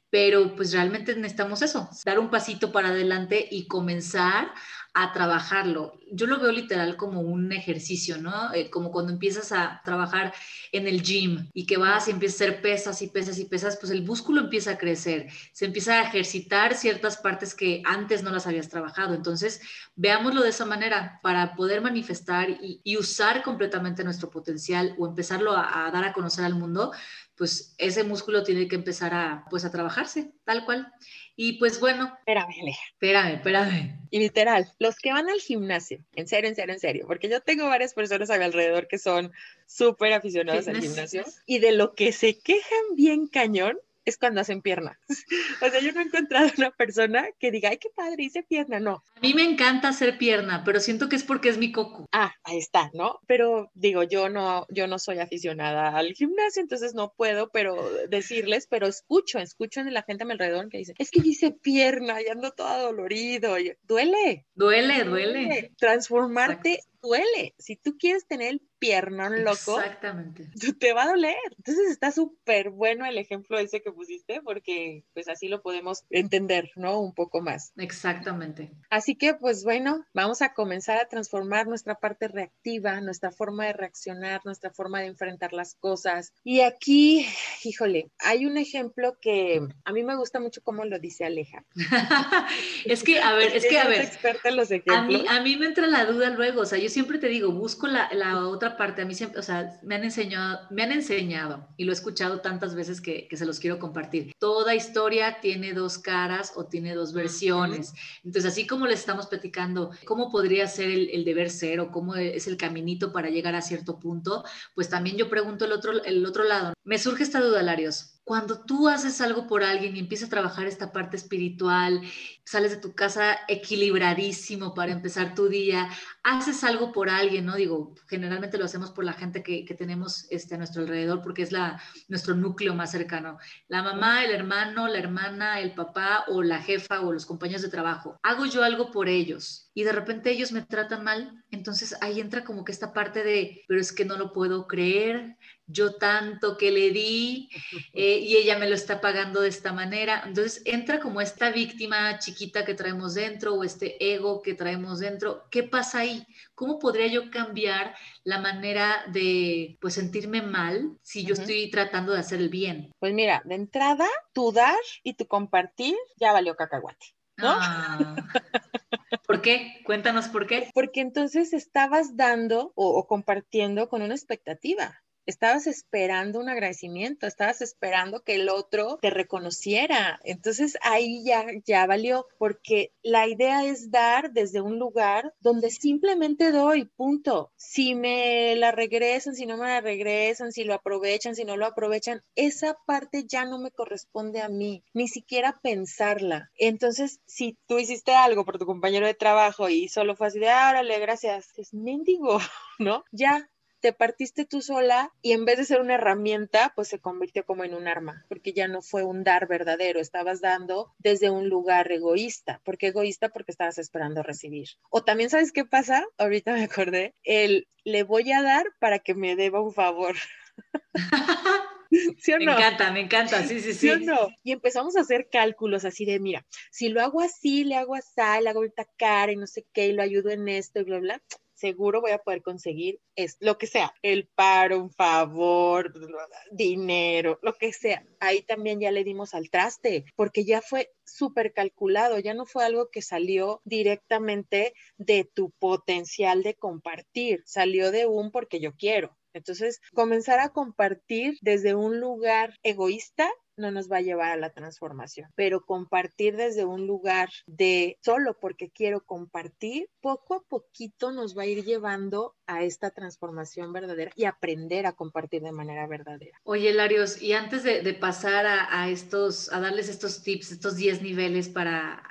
pero pues realmente necesitamos eso, dar un pasito para adelante y comenzar a trabajarlo. Yo lo veo literal como un ejercicio, ¿no? Eh, como cuando empiezas a trabajar en el gym y que vas y empiezas a hacer pesas y pesas y pesas, pues el músculo empieza a crecer, se empieza a ejercitar ciertas partes que antes no las habías trabajado. Entonces, veámoslo de esa manera para poder manifestar y, usar completamente nuestro potencial o empezarlo a, a dar a conocer al mundo, pues ese músculo tiene que empezar a, pues a trabajarse, tal cual. Y pues bueno. Espérame, Aleja. Espérame, espérame. Y literal, los que van al gimnasio, en serio, en serio, en serio, porque yo tengo varias personas a mi alrededor que son súper aficionados al gimnasio y de lo que se quejan bien cañón es cuando hacen pierna. [laughs] o sea, yo no he encontrado una persona que diga, ay, qué padre, hice pierna, no. A mí me encanta hacer pierna, pero siento que es porque es mi coco. Ah, ahí está, ¿no? Pero digo, yo no, yo no soy aficionada al gimnasio, entonces no puedo, pero decirles, pero escucho, escucho en la gente a mi alrededor que dice, es que hice pierna y ando todo dolorido. Y, duele. Duele, duele. Transformarte duele. Si tú quieres tener el piernón loco, Exactamente. [laughs] te va a doler. Entonces está súper bueno el ejemplo ese que pusiste porque pues así lo podemos entender, ¿no? Un poco más. Exactamente. Así que pues bueno, vamos a comenzar a transformar nuestra parte reactiva, nuestra forma de reaccionar, nuestra forma de enfrentar las cosas. Y aquí, híjole, hay un ejemplo que a mí me gusta mucho cómo lo dice Aleja. [laughs] es que, a ver, es que, a ver, experta en los a mí, a mí me entra la duda luego, o sea, yo siempre te digo, busco la, la otra parte, a mí siempre, o sea, me han enseñado, me han enseñado y lo he escuchado tantas veces que, que se los quiero compartir. Toda historia tiene dos caras o tiene dos versiones. Entonces, así como les estamos platicando cómo podría ser el, el deber ser o cómo es el caminito para llegar a cierto punto, pues también yo pregunto el otro, el otro lado. Me surge esta duda, Larios cuando tú haces algo por alguien y empiezas a trabajar esta parte espiritual, sales de tu casa equilibradísimo para empezar tu día, haces algo por alguien, ¿no? Digo, generalmente lo hacemos por la gente que, que tenemos este, a nuestro alrededor porque es la, nuestro núcleo más cercano. La mamá, el hermano, la hermana, el papá o la jefa o los compañeros de trabajo. Hago yo algo por ellos y de repente ellos me tratan mal, entonces ahí entra como que esta parte de, pero es que no lo puedo creer, yo tanto que le di [laughs] eh, y ella me lo está pagando de esta manera. Entonces entra como esta víctima chiquita que traemos dentro o este ego que traemos dentro. ¿Qué pasa ahí? ¿Cómo podría yo cambiar la manera de pues sentirme mal si yo estoy tratando de hacer el bien? Pues mira, de entrada, tu dar y tu compartir ya valió cacahuate. ¿No? Ah. [laughs] ¿Por qué? Cuéntanos por qué. Porque entonces estabas dando o, o compartiendo con una expectativa estabas esperando un agradecimiento, estabas esperando que el otro te reconociera. Entonces ahí ya, ya valió, porque la idea es dar desde un lugar donde simplemente doy, punto. Si me la regresan, si no me la regresan, si lo aprovechan, si no lo aprovechan, esa parte ya no me corresponde a mí, ni siquiera pensarla. Entonces, si tú hiciste algo por tu compañero de trabajo y solo fue así de, ah, órale, gracias, es mendigo, [laughs] ¿no? Ya, te partiste tú sola y en vez de ser una herramienta, pues se convirtió como en un arma, porque ya no fue un dar verdadero, estabas dando desde un lugar egoísta. ¿Por qué egoísta? Porque estabas esperando recibir. O también, ¿sabes qué pasa? Ahorita me acordé, el le voy a dar para que me deba un favor. [laughs] ¿Sí o no? Me encanta, me encanta, sí, sí, sí. ¿Sí o no? Y empezamos a hacer cálculos así de, mira, si lo hago así, le hago así, le hago ahorita cara y no sé qué, y lo ayudo en esto y bla, bla, seguro voy a poder conseguir es, lo que sea, el paro, un favor, dinero, lo que sea. Ahí también ya le dimos al traste, porque ya fue súper calculado, ya no fue algo que salió directamente de tu potencial de compartir, salió de un porque yo quiero. Entonces, comenzar a compartir desde un lugar egoísta no nos va a llevar a la transformación, pero compartir desde un lugar de solo porque quiero compartir, poco a poquito nos va a ir llevando a esta transformación verdadera y aprender a compartir de manera verdadera. Oye, Larios, y antes de, pasar a, a, estos, a darles estos tips, estos 10 niveles para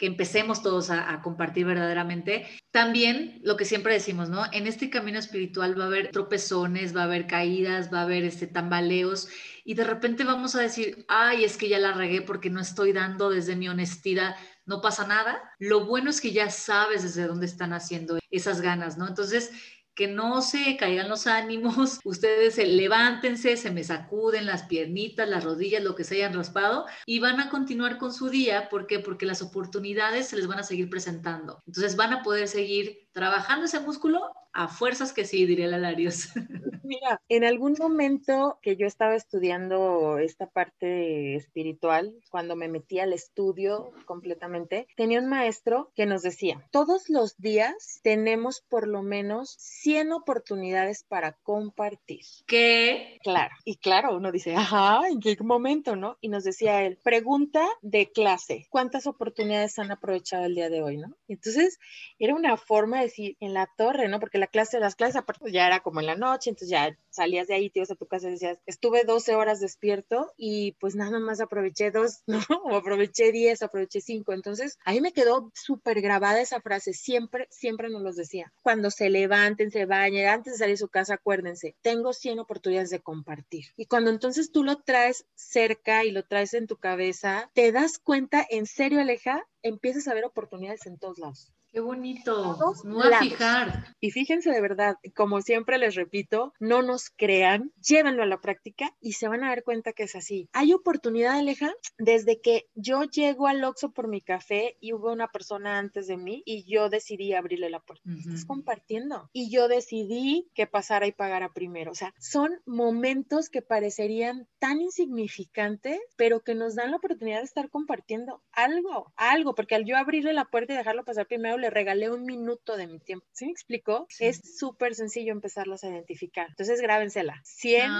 que empecemos todos a, compartir verdaderamente. También lo que siempre decimos, ¿no? En este camino espiritual va a haber tropezones, va a haber caídas, va a haber este, tambaleos y de repente vamos a decir, ay, es que ya la regué porque no estoy dando desde mi honestidad. No pasa nada. Lo bueno es que ya sabes desde dónde están haciendo esas ganas, ¿no? Entonces, que no se caigan los ánimos, [laughs] ustedes se levántense, se me sacuden las piernitas, las rodillas, lo que se hayan raspado y van a continuar con su día. ¿Por qué? Porque las oportunidades se les van a seguir presentando. Entonces van a poder seguir trabajando ese músculo a fuerzas que sí, diría la Larios. [laughs] Mira, en algún momento que yo estaba estudiando esta parte espiritual, cuando me metí al estudio completamente, tenía un maestro que nos decía, todos los días tenemos por lo menos 100 oportunidades para compartir. ¿Qué? Claro, y claro, uno dice, ajá, ¿en qué momento, no? Y nos decía él, pregunta de clase, ¿cuántas oportunidades han aprovechado el día de hoy, no? Entonces, era una forma de decir, en la torre, ¿no? Porque la clase, las clases aparte ya era como en la noche, entonces ya salías de ahí, te ibas a tu casa y decías, estuve 12 horas despierto y pues nada más aproveché dos, [laughs] ¿no? O aproveché 10, aproveché 5. Entonces, ahí me quedó súper grabada esa frase, siempre, siempre nos los decía. Cuando se levanten, se bañen, antes de salir de su casa, acuérdense, tengo 100 oportunidades de compartir. Y cuando entonces tú lo traes cerca y lo traes en tu cabeza, te das cuenta, en serio, Aleja, empiezas a ver oportunidades en todos lados Qué bonito. No a fijar. Y fíjense de verdad, como siempre les repito, no nos crean, llévenlo a la práctica y se van a dar cuenta que es así. Hay oportunidad, Aleja, desde que yo llego al Oxxo por mi café y hubo una persona antes de mí y yo decidí abrirle la puerta. Estás compartiendo. Y yo decidí que pasara y pagara primero. O sea, son momentos que parecerían tan insignificantes, pero que nos dan la oportunidad de estar compartiendo algo, algo, porque al yo abrirle la puerta y dejarlo pasar primero, le regalé un minuto de mi tiempo. ¿Sí me explicó? Es súper sencillo empezarlos a identificar. Entonces, grábensela. 100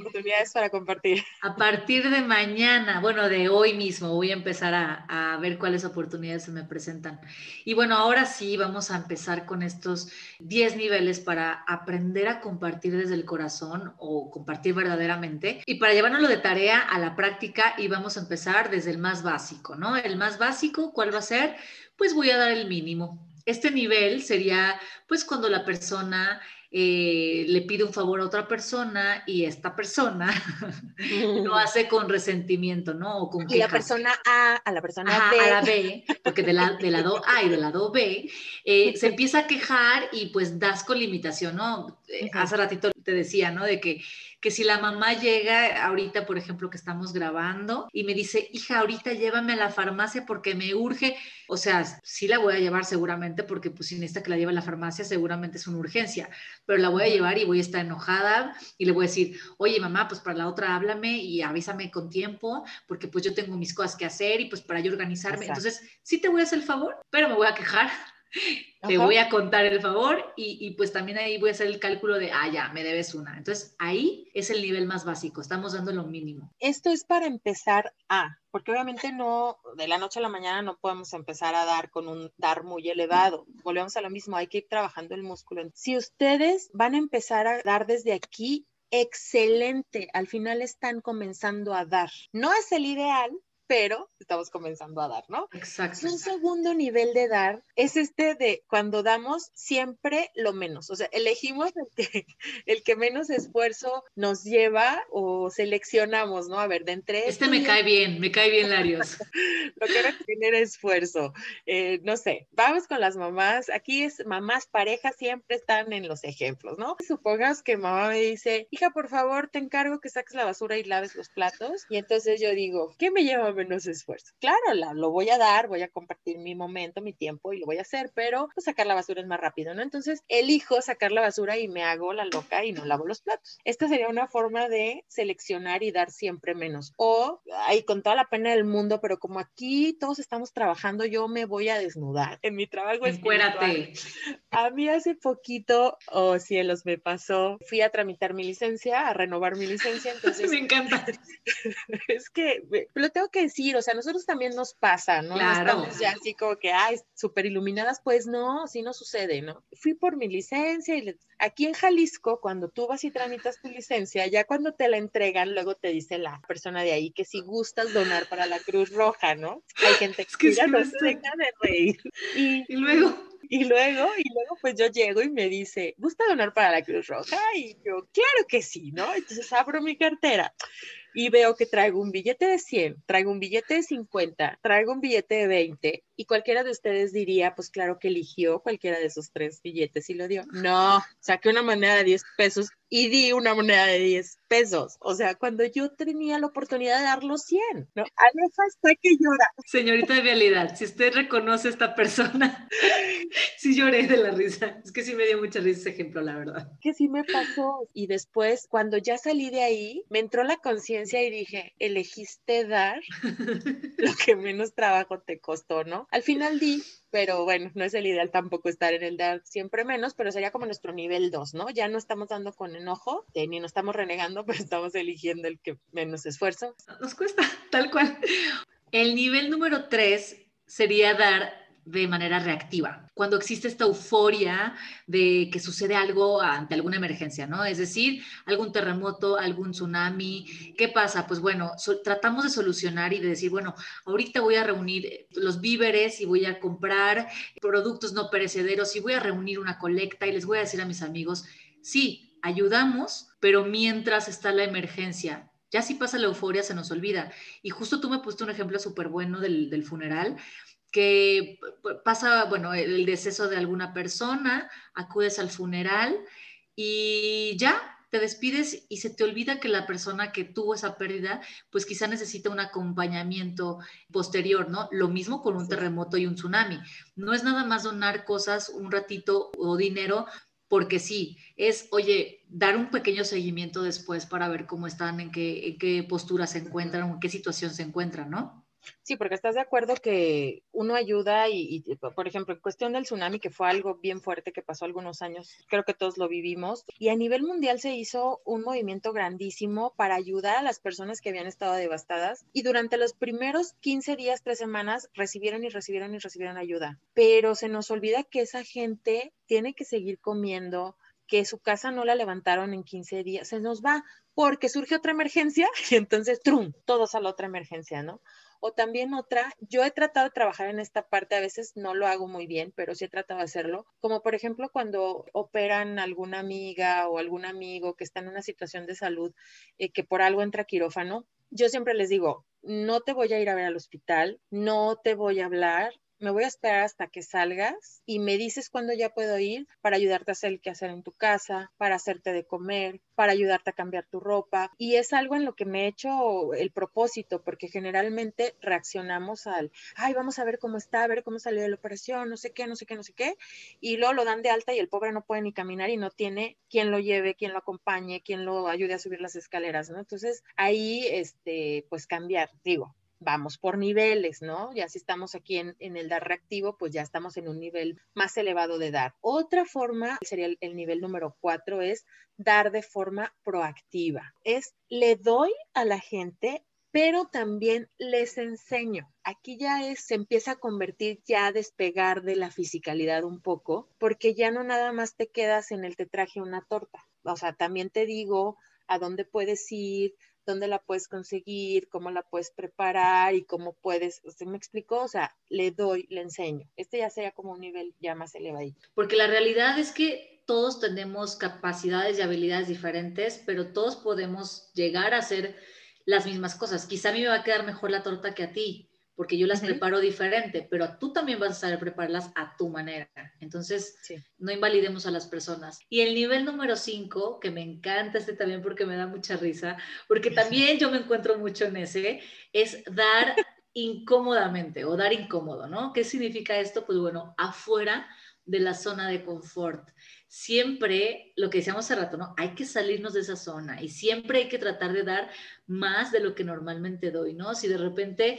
oportunidades para compartir. A partir de mañana, bueno, de hoy mismo, voy a empezar a, a ver cuáles oportunidades se me presentan. Y bueno, ahora sí vamos a empezar con estos 10 niveles para aprender a compartir desde el corazón o compartir verdaderamente. Y para llevárnoslo de tarea a la práctica y vamos a empezar desde el más básico, ¿no? El más básico, ¿cuál va a ser? Pues voy a dar el mínimo. Este nivel sería pues cuando la persona eh, le pide un favor a otra persona y esta persona [laughs] lo hace con resentimiento, ¿no? O con y la persona A a la persona B. A la B, porque del lado A y del lado B, eh, se [laughs] empieza a quejar y pues das con limitación, ¿no? Eh, hace ratito te decía, ¿no? De que que si la mamá llega ahorita, por ejemplo, que estamos grabando y me dice, hija, ahorita llévame a la farmacia porque me urge, o sea, sí la voy a llevar seguramente porque pues sin esta que la lleve a la farmacia seguramente es una urgencia, pero la voy a llevar y voy a estar enojada y le voy a decir, oye mamá, pues para la otra háblame y avísame con tiempo porque pues yo tengo mis cosas que hacer y pues para yo organizarme. Entonces, sí te voy a hacer el favor, pero me voy a quejar te voy a contar el favor y, pues también ahí voy a hacer el cálculo de, ah, ya, me debes una. Entonces ahí es el nivel más básico, estamos dando lo mínimo. Esto es para empezar a, porque obviamente no, de la noche a la mañana no podemos empezar a dar con un dar muy elevado. Volvemos a lo mismo, hay que ir trabajando el músculo. Si ustedes van a empezar a dar desde aquí, excelente, al final están comenzando a dar. No es el ideal, pero estamos comenzando a dar, ¿no? Exacto. Un segundo nivel de dar es este de cuando damos siempre lo menos, o sea, elegimos el que, [laughs] el que menos esfuerzo nos lleva o seleccionamos, ¿no? A ver, de entre... Este me cae bien, me cae bien, Larios. [laughs] lo que era tener esfuerzo. Eh, no sé, vamos con las mamás, aquí es mamás, parejas, siempre están en los ejemplos, ¿no? Supongas que mamá me dice, hija, por favor, te encargo que saques la basura y laves los platos, y entonces yo digo, ¿qué me lleva menos esfuerzo. Claro, lo voy a dar, voy a compartir mi momento, mi tiempo y lo voy a hacer, pero pues, sacar la basura es más rápido, ¿no? Entonces elijo sacar la basura y me hago la loca y no lavo los platos. Esta sería una forma de seleccionar y dar siempre menos. O, ahí con toda la pena del mundo, pero como aquí todos estamos trabajando, yo me voy a desnudar. En mi trabajo es A mí hace poquito, oh cielos, me pasó, fui a tramitar mi licencia, a renovar mi licencia, [laughs] entonces... me encanta. [laughs] es que lo tengo que decir, o sea, a nosotros también nos pasa, ¿no? Claro. estamos ya así como que, ay, súper iluminadas, pues no, así no sucede, ¿no? Fui por mi licencia y aquí en Jalisco, cuando tú vas y tramitas tu licencia, ya cuando te la entregan, luego te dice la persona de ahí que si gustas donar para la Cruz Roja, ¿no? Hay gente que, es que no se deja de reír. Y, y luego... Y luego, y luego pues yo llego y me dice, ¿gusta donar para la Cruz Roja? Y yo, claro que sí, ¿no? Entonces abro mi cartera y veo que traigo un billete de 100, traigo un billete de 50, traigo un billete de 20 y cualquiera de ustedes diría, pues claro que eligió cualquiera de esos tres billetes y lo dio. No, saqué una moneda de 10 pesos y di una moneda de 10 pesos. O sea, cuando yo tenía la oportunidad de dar los 100, ¿no? Aleja hasta que llora. Señorita de realidad, si usted reconoce a esta persona, [laughs] sí lloré de la risa. Es que sí me dio mucha risa ese ejemplo, la verdad. Que sí me pasó. Y después, cuando ya salí de ahí, me entró la conciencia y dije, elegiste dar [laughs] lo que menos trabajo te costó, ¿no? Al final di, pero bueno, no es el ideal tampoco estar en el dar siempre menos, pero sería como nuestro nivel 2, ¿no? Ya no estamos dando con enojo, ni nos estamos renegando, [laughs] pero estamos eligiendo el que menos esfuerzo. Nos cuesta, tal cual. El nivel número 3 sería dar de manera reactiva, cuando existe esta euforia de que sucede algo ante alguna emergencia, ¿no? Es decir, algún terremoto, algún tsunami, ¿qué pasa? Pues bueno, tratamos de solucionar y de decir, bueno, ahorita voy a reunir los víveres y voy a comprar productos no perecederos y voy a reunir una colecta y les voy a decir a mis amigos, sí, ayudamos, pero mientras está la emergencia, ya si pasa la euforia se nos olvida. Y justo tú me pusiste un ejemplo súper bueno del, del funeral que pasa, bueno, el deceso de alguna persona, acudes al funeral y ya te despides y se te olvida que la persona que tuvo esa pérdida, pues quizá necesita un acompañamiento posterior, ¿no? Lo mismo con un terremoto y un tsunami. No es nada más donar cosas un ratito o dinero porque sí, es, oye, dar un pequeño seguimiento después para ver cómo están, en qué, en qué postura se encuentran, en qué situación se encuentran, ¿no? Sí, porque estás de acuerdo que uno ayuda y, por ejemplo, en cuestión del tsunami, que fue algo bien fuerte que pasó algunos años, creo que todos lo vivimos, y a nivel mundial se hizo un movimiento grandísimo para ayudar a las personas que habían estado devastadas y durante los primeros 15 días, tres semanas, recibieron y recibieron y recibieron ayuda. Pero se nos olvida que esa gente tiene que seguir comiendo, que su casa no la levantaron en 15 días, se nos va porque surge otra emergencia [laughs] y entonces, ¡trum!, todos a la otra emergencia, ¿no? O también otra, yo he tratado de trabajar en esta parte, a veces no lo hago muy bien, pero sí he tratado de hacerlo, como por ejemplo cuando operan alguna amiga o algún amigo que está en una situación de salud eh, que por algo entra quirófano, yo siempre les digo, no te voy a ir a ver al hospital, no te voy a hablar, me voy a esperar hasta que salgas y me dices cuándo ya puedo ir para ayudarte a hacer el quehacer en tu casa, para hacerte de comer, para ayudarte a cambiar tu ropa. Y es algo en lo que me he hecho el propósito, porque generalmente reaccionamos al, ay, vamos a ver cómo está, a ver cómo salió de la operación, no sé qué, no sé qué, no sé qué. Y luego lo dan de alta y el pobre no puede ni caminar y no tiene quien lo lleve, quien lo acompañe, quien lo ayude a subir las escaleras, ¿no? Entonces ahí, este, pues cambiar, digo, vamos por niveles, ¿no? Ya si estamos aquí en, el dar reactivo, pues ya estamos en un nivel más elevado de dar. Otra forma, sería el, el nivel número cuatro, es dar de forma proactiva. Es le doy a la gente pero también les enseño. Aquí ya es, se empieza a convertir, ya a despegar de la fisicalidad un poco, porque ya no nada más te quedas en el te traje una torta. O sea, también te digo a dónde puedes ir, dónde la puedes conseguir, cómo la puedes preparar y cómo puedes, ¿usted me explicó? O sea, le doy, le enseño. Este ya sería como un nivel ya más elevado. Porque la realidad es que todos tenemos capacidades y habilidades diferentes, pero todos podemos llegar a hacer las mismas cosas. Quizá a mí me va a quedar mejor la torta que a ti, porque yo las preparo diferente, pero tú también vas a saber prepararlas a tu manera. Entonces, no invalidemos a las personas. Y el nivel número 5, que me encanta este también porque me da mucha risa, porque también yo me encuentro mucho en ese, es dar incómodamente o dar incómodo, ¿no? ¿Qué significa esto? Pues bueno, afuera de la zona de confort. Siempre, lo que decíamos hace rato, ¿no? Hay que salirnos de esa zona y siempre hay que tratar de dar más de lo que normalmente doy, ¿no? Si de repente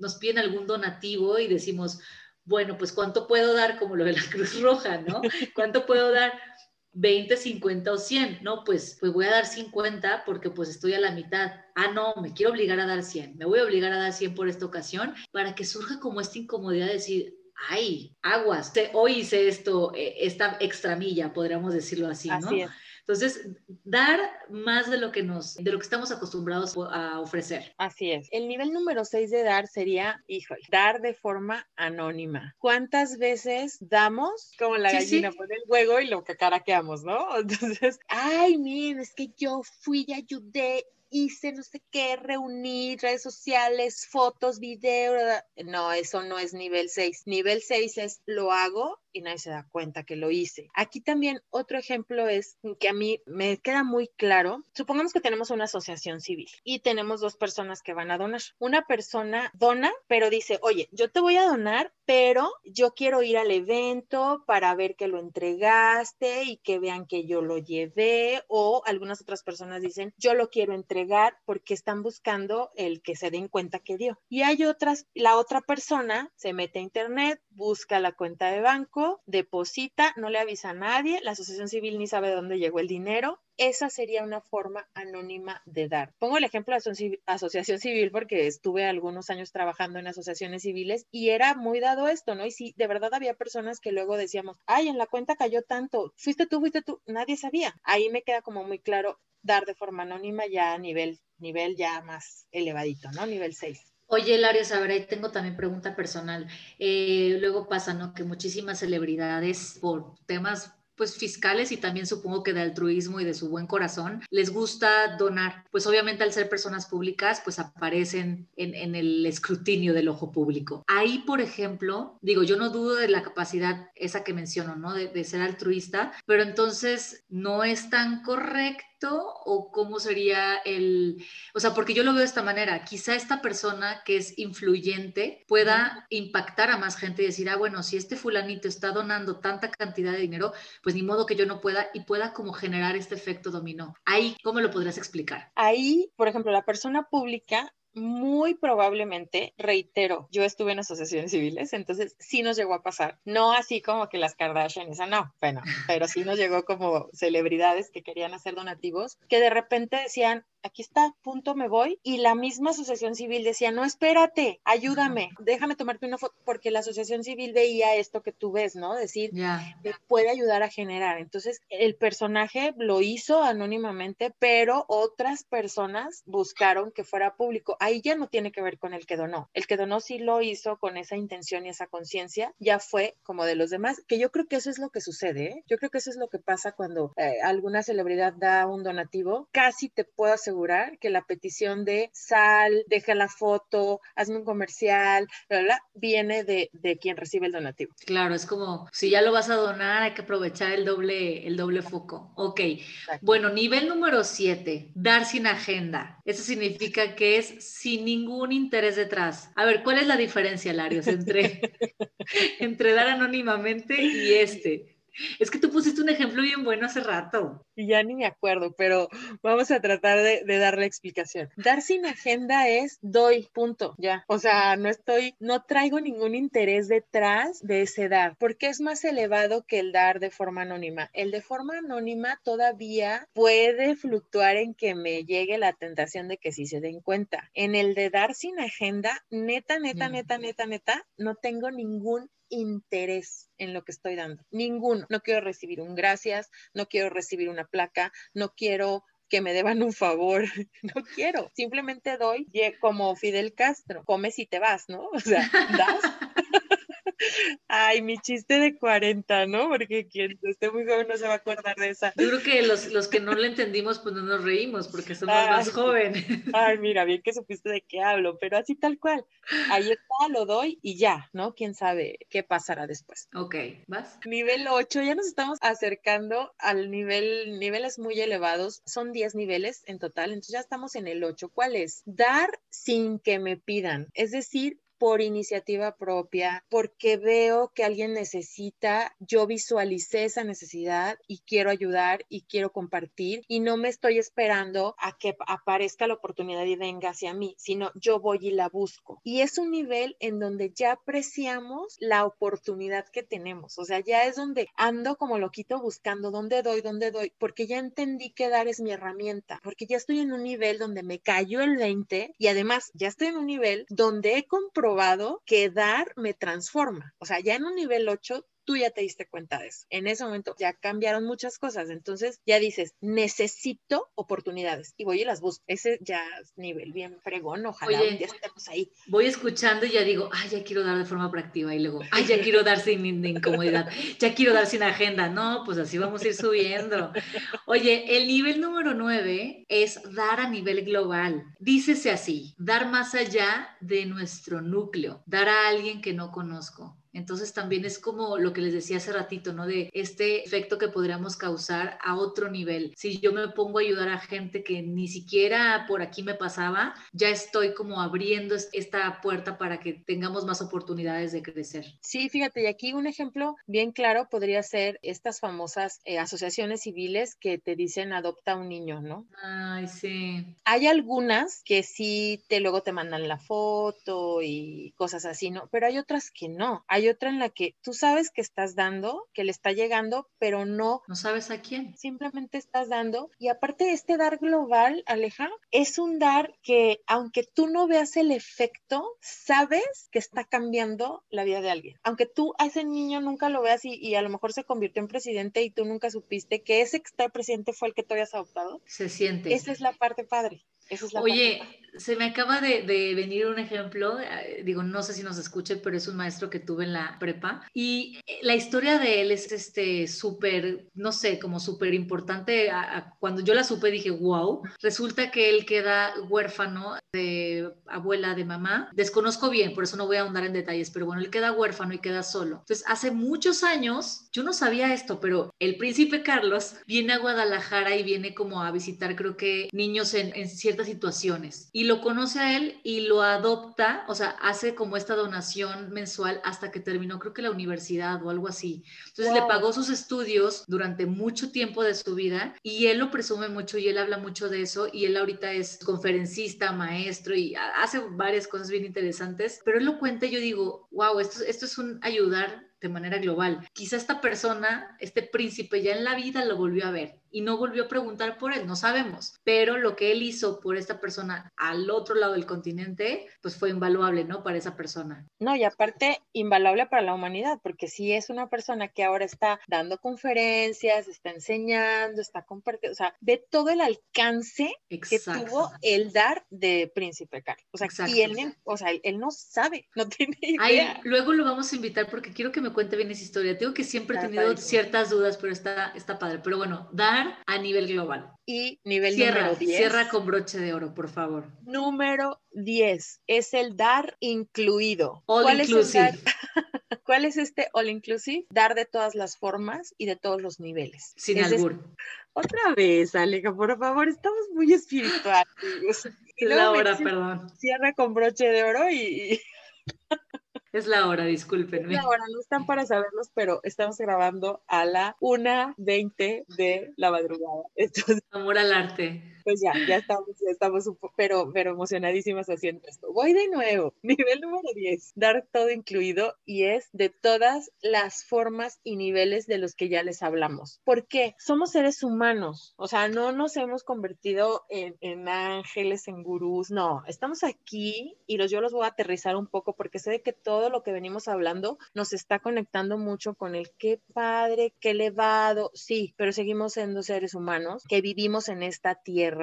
nos piden algún donativo y decimos, bueno, pues cuánto puedo dar como lo de la [laughs] Cruz Roja, ¿no? [laughs] ¿Cuánto puedo dar? 20, 50 o 100, no, pues, pues voy a dar 50 porque pues estoy a la mitad. Ah, no, me quiero obligar a dar 100, me voy a obligar a dar 100 por esta ocasión para que surja como esta incomodidad de decir, ay, aguas, hoy hice esto, eh, esta extramilla, podríamos decirlo así, ¿no? Así es. Entonces, dar más de lo que nos, de lo que estamos acostumbrados a ofrecer. Así es. El nivel número seis de dar sería, híjole, dar de forma anónima. ¿Cuántas veces damos como la gallina por el juego y lo que caraqueamos, no? [laughs] Entonces, ay, miren, es que yo fui y ayudé hice no sé qué, reuní redes sociales, fotos, video. No, eso no es nivel 6. Nivel 6 es lo hago y nadie se da cuenta que lo hice. Aquí también otro ejemplo es que a mí me queda muy claro. Supongamos que tenemos una asociación civil y tenemos dos personas que van a donar. Una persona dona, pero dice, oye, yo te voy a donar, pero yo quiero ir al evento para ver que lo entregaste y que vean que yo lo llevé. O algunas otras personas dicen, yo lo quiero entregar porque están buscando el que se den cuenta que dio. Y hay otras, la otra persona se mete a internet, busca la cuenta de banco, deposita, no le avisa a nadie, la asociación civil ni sabe dónde llegó el dinero. Esa sería una forma anónima de dar. Pongo el ejemplo de asociación civil porque estuve algunos años trabajando en asociaciones civiles y era muy dado esto, ¿no? Y sí, de verdad había personas que luego decíamos, ay, en la cuenta cayó tanto, fuiste tú, fuiste tú, nadie sabía. Ahí me queda como muy claro dar de forma anónima ya a nivel, nivel ya más elevadito, ¿no? Nivel 6. Oye, Lario, a ver, ahí tengo también pregunta personal. Eh, luego pasa, ¿no? Que muchísimas celebridades por temas pues fiscales y también supongo que de altruismo y de su buen corazón, les gusta donar. Pues obviamente al ser personas públicas, pues aparecen en, en el escrutinio del ojo público. Ahí, por ejemplo, digo, yo no dudo de la capacidad esa que menciono, ¿no? De, de ser altruista, pero entonces no es tan correcto o cómo sería el, o sea, porque yo lo veo de esta manera, quizá esta persona que es influyente pueda impactar a más gente y decir, ah, bueno, si este fulanito está donando tanta cantidad de dinero, pues ni modo que yo no pueda y pueda como generar este efecto dominó. Ahí, ¿cómo lo podrías explicar? Ahí, por ejemplo, la persona pública muy probablemente, reitero, yo estuve en asociaciones civiles, entonces sí nos llegó a pasar. No así como que las Kardashian, esa no, bueno, pero sí nos llegó como celebridades que querían hacer donativos, que de repente decían, aquí está, punto, me voy. Y la misma asociación civil decía, no, espérate, ayúdame, déjame tomarte una foto, porque la asociación civil veía esto que tú ves, ¿no? Decir, me puede ayudar a generar. Entonces, el personaje lo hizo anónimamente, pero otras personas buscaron que fuera público. Ahí ya no tiene que ver con el que donó. El que donó sí lo hizo con esa intención y esa conciencia, ya fue como de los demás, que yo creo que eso es lo que sucede, ¿eh? Yo creo que eso es lo que pasa cuando eh, alguna celebridad da un donativo, casi te puedo asegurar que la petición de sal, deja la foto, hazme un comercial, bla, bla, viene de, de, quien recibe el donativo. Claro, es como si ya lo vas a donar, hay que aprovechar el doble, el doble foco. Ok. Bueno, nivel número siete, dar sin agenda. Eso significa que es sin ningún interés detrás. A ver, ¿cuál es la diferencia, Larios, entre, [laughs] entre dar anónimamente y este? Es que tú pusiste un ejemplo bien bueno hace rato. Y ya ni me acuerdo, pero vamos a tratar de, de dar la explicación. Dar sin agenda es doy, punto, ya. O sea, no estoy, no traigo ningún interés detrás de ese dar, porque es más elevado que el dar de forma anónima. El de forma anónima todavía puede fluctuar en que me llegue la tentación de que sí se den cuenta. En el de dar sin agenda, neta, neta, neta, neta, neta, no tengo ningún interés en lo que estoy dando. Ninguno. No quiero recibir un gracias, no quiero recibir una placa, no quiero que me deban un favor, [laughs] no quiero, simplemente doy como Fidel Castro, comes y te vas, ¿no? [laughs] O sea, das [laughs] Ay, mi chiste de 40, ¿no? Porque quien esté muy joven no se va a acordar de esa. Yo creo que los, los que no lo entendimos, pues no nos reímos porque somos más jóvenes. Ay, mira, bien que supiste de qué hablo, pero así tal cual. Ahí está, lo doy y ya, ¿no? Quién sabe qué pasará después. Ok, ¿vas? Nivel 8, ya nos estamos acercando al nivel, niveles muy elevados. Son 10 niveles en total, entonces ya estamos en el 8. ¿Cuál es? Dar sin que me pidan. Es decir, por iniciativa propia, porque veo que alguien necesita, yo visualicé esa necesidad y quiero ayudar y quiero compartir y no me estoy esperando a que aparezca la oportunidad y venga hacia mí, sino yo voy y la busco. Y es un nivel en donde ya apreciamos la oportunidad que tenemos, o sea, ya es donde ando como loquito buscando dónde doy, dónde doy, porque ya entendí que dar es mi herramienta, porque ya estoy en un nivel donde me cayó el 20 y además ya estoy en un nivel donde he comprobado que dar me transforma. O sea, ya en un nivel 8 tú ya te diste cuenta de eso. En ese momento ya cambiaron muchas cosas. Entonces ya dices, necesito oportunidades y voy y las busco. Ese ya es nivel bien fregón. Ojalá ya estemos ahí. Voy escuchando y ya digo, ay, ya quiero dar de forma proactiva. Y luego, ay, ya quiero dar sin incomodidad. Ya quiero dar sin agenda. No, pues así vamos a ir subiendo. Oye, el nivel número 9 es dar a nivel global. Dícese así, dar más allá de nuestro núcleo, dar a alguien que no conozco entonces también es como lo que les decía hace ratito, ¿no? De este efecto que podríamos causar a otro nivel. Si yo me pongo a ayudar a gente que ni siquiera por aquí me pasaba, ya estoy como abriendo esta puerta para que tengamos más oportunidades de crecer. Sí, fíjate, y aquí un ejemplo bien claro podría ser estas famosas eh, asociaciones civiles que te dicen adopta un niño, ¿no? Ay, sí. Hay algunas que sí te luego te mandan la foto y cosas así, ¿no? Pero hay otras que no. Hay hay otra en la que tú sabes que estás dando, que le está llegando, pero no. No sabes a quién. Simplemente estás dando. Y aparte de este dar global, Aleja, es un dar que aunque tú no veas el efecto, sabes que está cambiando la vida de alguien. Aunque tú a ese niño nunca lo veas y, y a lo mejor se convirtió en presidente y tú nunca supiste que ese que está presidente fue el que tú habías adoptado. Se siente. Esa es la parte padre. Oye, se me acaba de, venir un ejemplo, eh, digo, no sé si nos escuche, pero es un maestro que tuve en la prepa y eh, la historia de él es este súper, no sé, como súper importante. cuando yo la supe dije, wow, resulta que él queda huérfano de abuela, de mamá. Desconozco bien, por eso no voy a ahondar en detalles, pero bueno, él queda huérfano y queda solo. Entonces, hace muchos años, yo no sabía esto, pero el príncipe Carlos viene a Guadalajara y viene como a visitar, creo que, niños en, en ciertas situaciones y lo conoce a él y lo adopta, o sea, hace como esta donación mensual hasta que terminó, creo que la universidad o algo así. Entonces le pagó sus estudios durante mucho tiempo de su vida y él lo presume mucho y él habla mucho de eso y él ahorita es conferencista, maestro y hace varias cosas bien interesantes, pero él lo cuenta y yo digo, wow, esto, esto es un ayudar de manera global. Quizá esta persona, este príncipe, ya en la vida lo volvió a ver y no volvió a preguntar por él, no sabemos, pero lo que él hizo por esta persona al otro lado del continente, pues fue invaluable, ¿no? Para esa persona. No, y aparte, invaluable para la humanidad, porque si es una persona que ahora está dando conferencias, está enseñando, está compartiendo, o sea, de todo el alcance que tuvo el dar de Príncipe Carlos. O sea, y él, o sea, él, no sabe, no [laughs] tiene idea. luego lo vamos a invitar porque quiero que me cuente bien esa historia. Tengo que siempre he tenido ciertas dudas, pero está, está padre. Pero bueno, dar a nivel global. Y nivel número 10. Cierra con broche de oro, por favor. Número 10 es el dar incluido. All ¿Cuál inclusive. Es [laughs] ¿Cuál es este all inclusive? Dar de todas las formas y de todos los niveles. Sin albur. Otra vez, Aleja, por favor, estamos muy espirituales. [laughs] Es la hora, perdón. Cierra con broche de oro y... Es la hora, discúlpenme. Es la hora, no están para saberlos, pero estamos grabando a la 1.20 de la madrugada. [laughs] Amor al arte pues ya, ya estamos, ya estamos un poco, pero, pero emocionadísimas haciendo esto. Voy de nuevo, [laughs] nivel número 10, dar todo incluido y es de todas las formas y niveles de los que ya les hablamos. ¿Por qué? Somos seres humanos, o sea, no nos hemos convertido en, en ángeles, en gurús, no, estamos aquí y los, yo los voy a aterrizar un poco porque sé de que todo lo que venimos hablando nos está conectando mucho con el qué padre, qué elevado, sí, pero seguimos siendo seres humanos que vivimos en esta tierra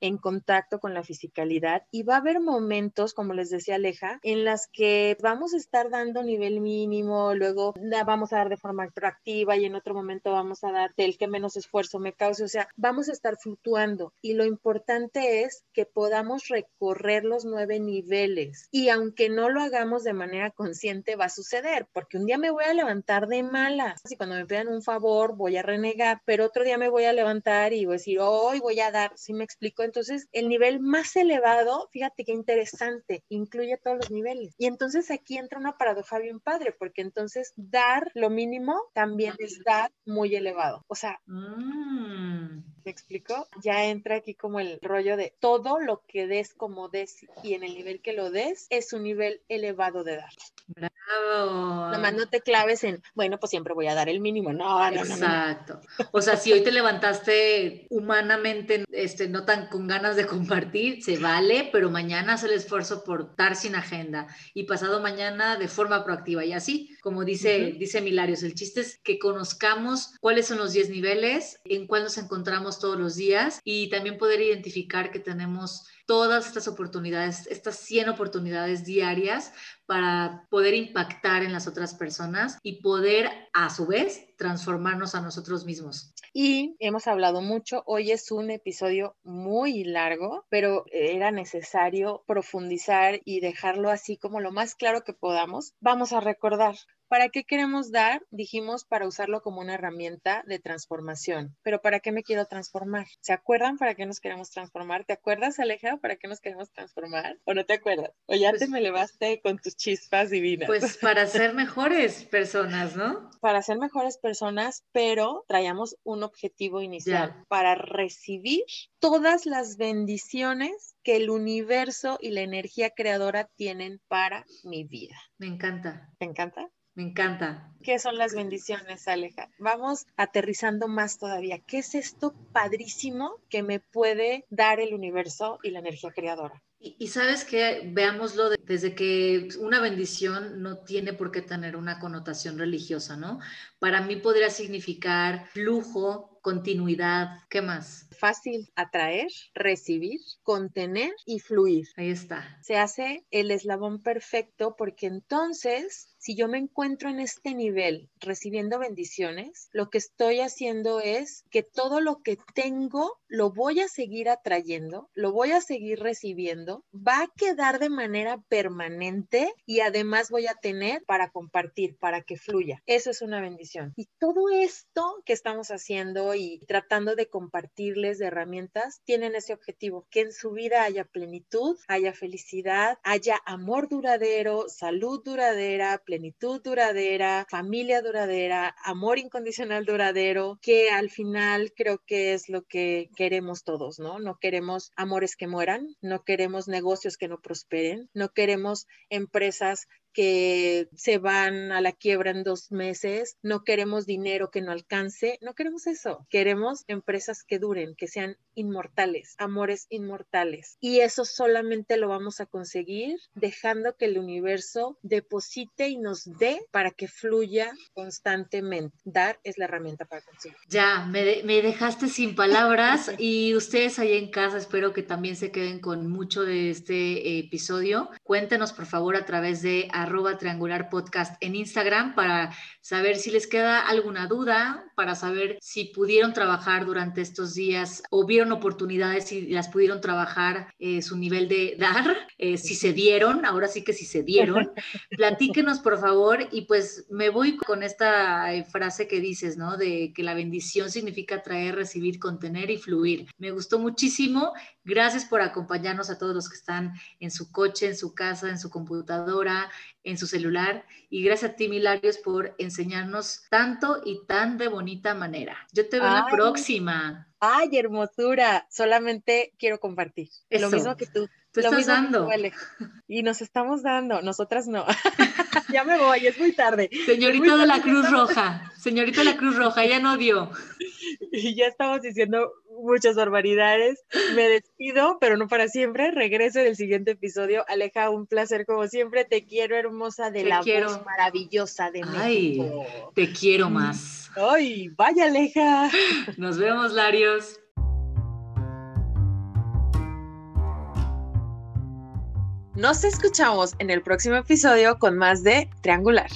en contacto con la fisicalidad y va a haber momentos, como les decía Aleja, en las que vamos a estar dando nivel mínimo, luego vamos a dar de forma proactiva y en otro momento vamos a dar del que menos esfuerzo me cause, o sea, vamos a estar fluctuando y lo importante es que podamos recorrer los nueve niveles y aunque no lo hagamos de manera consciente va a suceder, porque un día me voy a levantar de malas y cuando me pidan un favor voy a renegar, pero otro día me voy a levantar y voy a decir, hoy voy a dar, ¿sí me explico? Entonces, el nivel más elevado, fíjate qué interesante, incluye todos los niveles. Y entonces aquí entra una paradoja bien padre, porque entonces dar lo mínimo también es dar muy elevado. O sea, mm. ¿Me explico? Ya entra aquí como el rollo de todo lo que des como des y en el nivel que lo des es un nivel elevado de dar. Bravo. Nomás no te claves en, bueno, pues siempre voy a dar el mínimo. No, no, Exacto. O sea, si hoy te levantaste humanamente, este, no tan con ganas de compartir, se vale, pero mañana haz el esfuerzo por dar sin agenda y pasado mañana de forma proactiva y así, como dice, dice Milarios, el chiste es que conozcamos cuáles son los 10 niveles, en cuál nos encontramos todos los días y también poder identificar que tenemos todas estas oportunidades, estas 100 oportunidades diarias para poder impactar en las otras personas y poder a su vez transformarnos a nosotros mismos. Y hemos hablado mucho, hoy es un episodio muy largo, pero era necesario profundizar y dejarlo así como lo más claro que podamos. Vamos a recordar ¿Para qué queremos dar? Dijimos para usarlo como una herramienta de transformación. Pero ¿para qué me quiero transformar? ¿Se acuerdan para qué nos queremos transformar? ¿Te acuerdas, Aleja, para qué nos queremos transformar? ¿O no te acuerdas? ¿O ya te pues me elevaste con chispas divinas? Pues [laughs] para ser mejores personas, ¿no? Para ser mejores personas, pero traíamos un objetivo inicial, para recibir todas las bendiciones que el universo y la energía creadora tienen para mi vida. Me encanta. ¿Te encanta? Me encanta. ¿Qué son las bendiciones, Aleja? Vamos aterrizando más todavía. ¿Qué es esto padrísimo que me puede dar el universo y la energía creadora? Y, sabes que veámoslo desde que una bendición no tiene por qué tener una connotación religiosa, ¿no? Para mí podría significar flujo, continuidad. ¿Qué más? Fácil atraer, recibir, contener y fluir. Ahí está. Se hace el eslabón perfecto porque entonces si yo me encuentro en este nivel recibiendo bendiciones, lo que estoy haciendo es que todo lo que tengo lo voy a seguir atrayendo, lo voy a seguir recibiendo, va a quedar de manera permanente y además voy a tener para compartir, para que fluya. Eso es una bendición. Y todo esto que estamos haciendo y tratando de compartirles de herramientas tienen ese objetivo, que en su vida haya plenitud, haya felicidad, haya amor duradero, salud duradera, plenitud duradera, familia duradera, amor incondicional duradero, que al final creo que es lo que queremos todos, ¿no? No queremos amores que mueran, no queremos negocios que no prosperen, no queremos empresas que se van a la quiebra en dos meses, no queremos dinero que no alcance, no queremos eso, queremos empresas que duren, que sean inmortales, amores inmortales. Y eso solamente lo vamos a conseguir dejando que el universo deposite y nos dé para que fluya constantemente. Dar es la herramienta para conseguir. Ya, me, me dejaste sin palabras [laughs] y ustedes ahí en casa espero que también se queden con mucho de este episodio. Cuéntenos por favor a través de arroba triangular podcast en Instagram para saber si les queda alguna duda, para saber si pudieron trabajar durante estos días o vieron oportunidades y las pudieron trabajar eh, su nivel de dar, eh, si se dieron, ahora sí que si se dieron. [laughs] Platíquenos por favor y pues me voy con esta eh, frase que dices, ¿no? De que la bendición significa traer, recibir, contener y fluir. Me gustó muchísimo. Gracias por acompañarnos a todos los que están en su coche, en su casa, en su computadora, en su celular. Y gracias a ti, Milarios, por enseñarnos tanto y tan de bonita manera. Yo te veo en la próxima. Ay, hermosura. Solamente quiero compartir. Lo mismo que tú. Tú estás dando. Y nos estamos dando, nosotras no. [laughs] [laughs] ya me voy, es muy tarde. Señorita de la Cruz Roja, señorita de la Cruz Roja, ya no dio. [laughs] Y ya estamos diciendo muchas barbaridades. Me despido, pero no para siempre. Regreso en el siguiente episodio. Aleja, un placer como siempre. Te quiero, hermosa, de la voz maravillosa de Ay, México. Te quiero más. Ay, vaya, Aleja. [laughs] Nos vemos, Larios. Nos escuchamos en el próximo episodio con más de Triangular.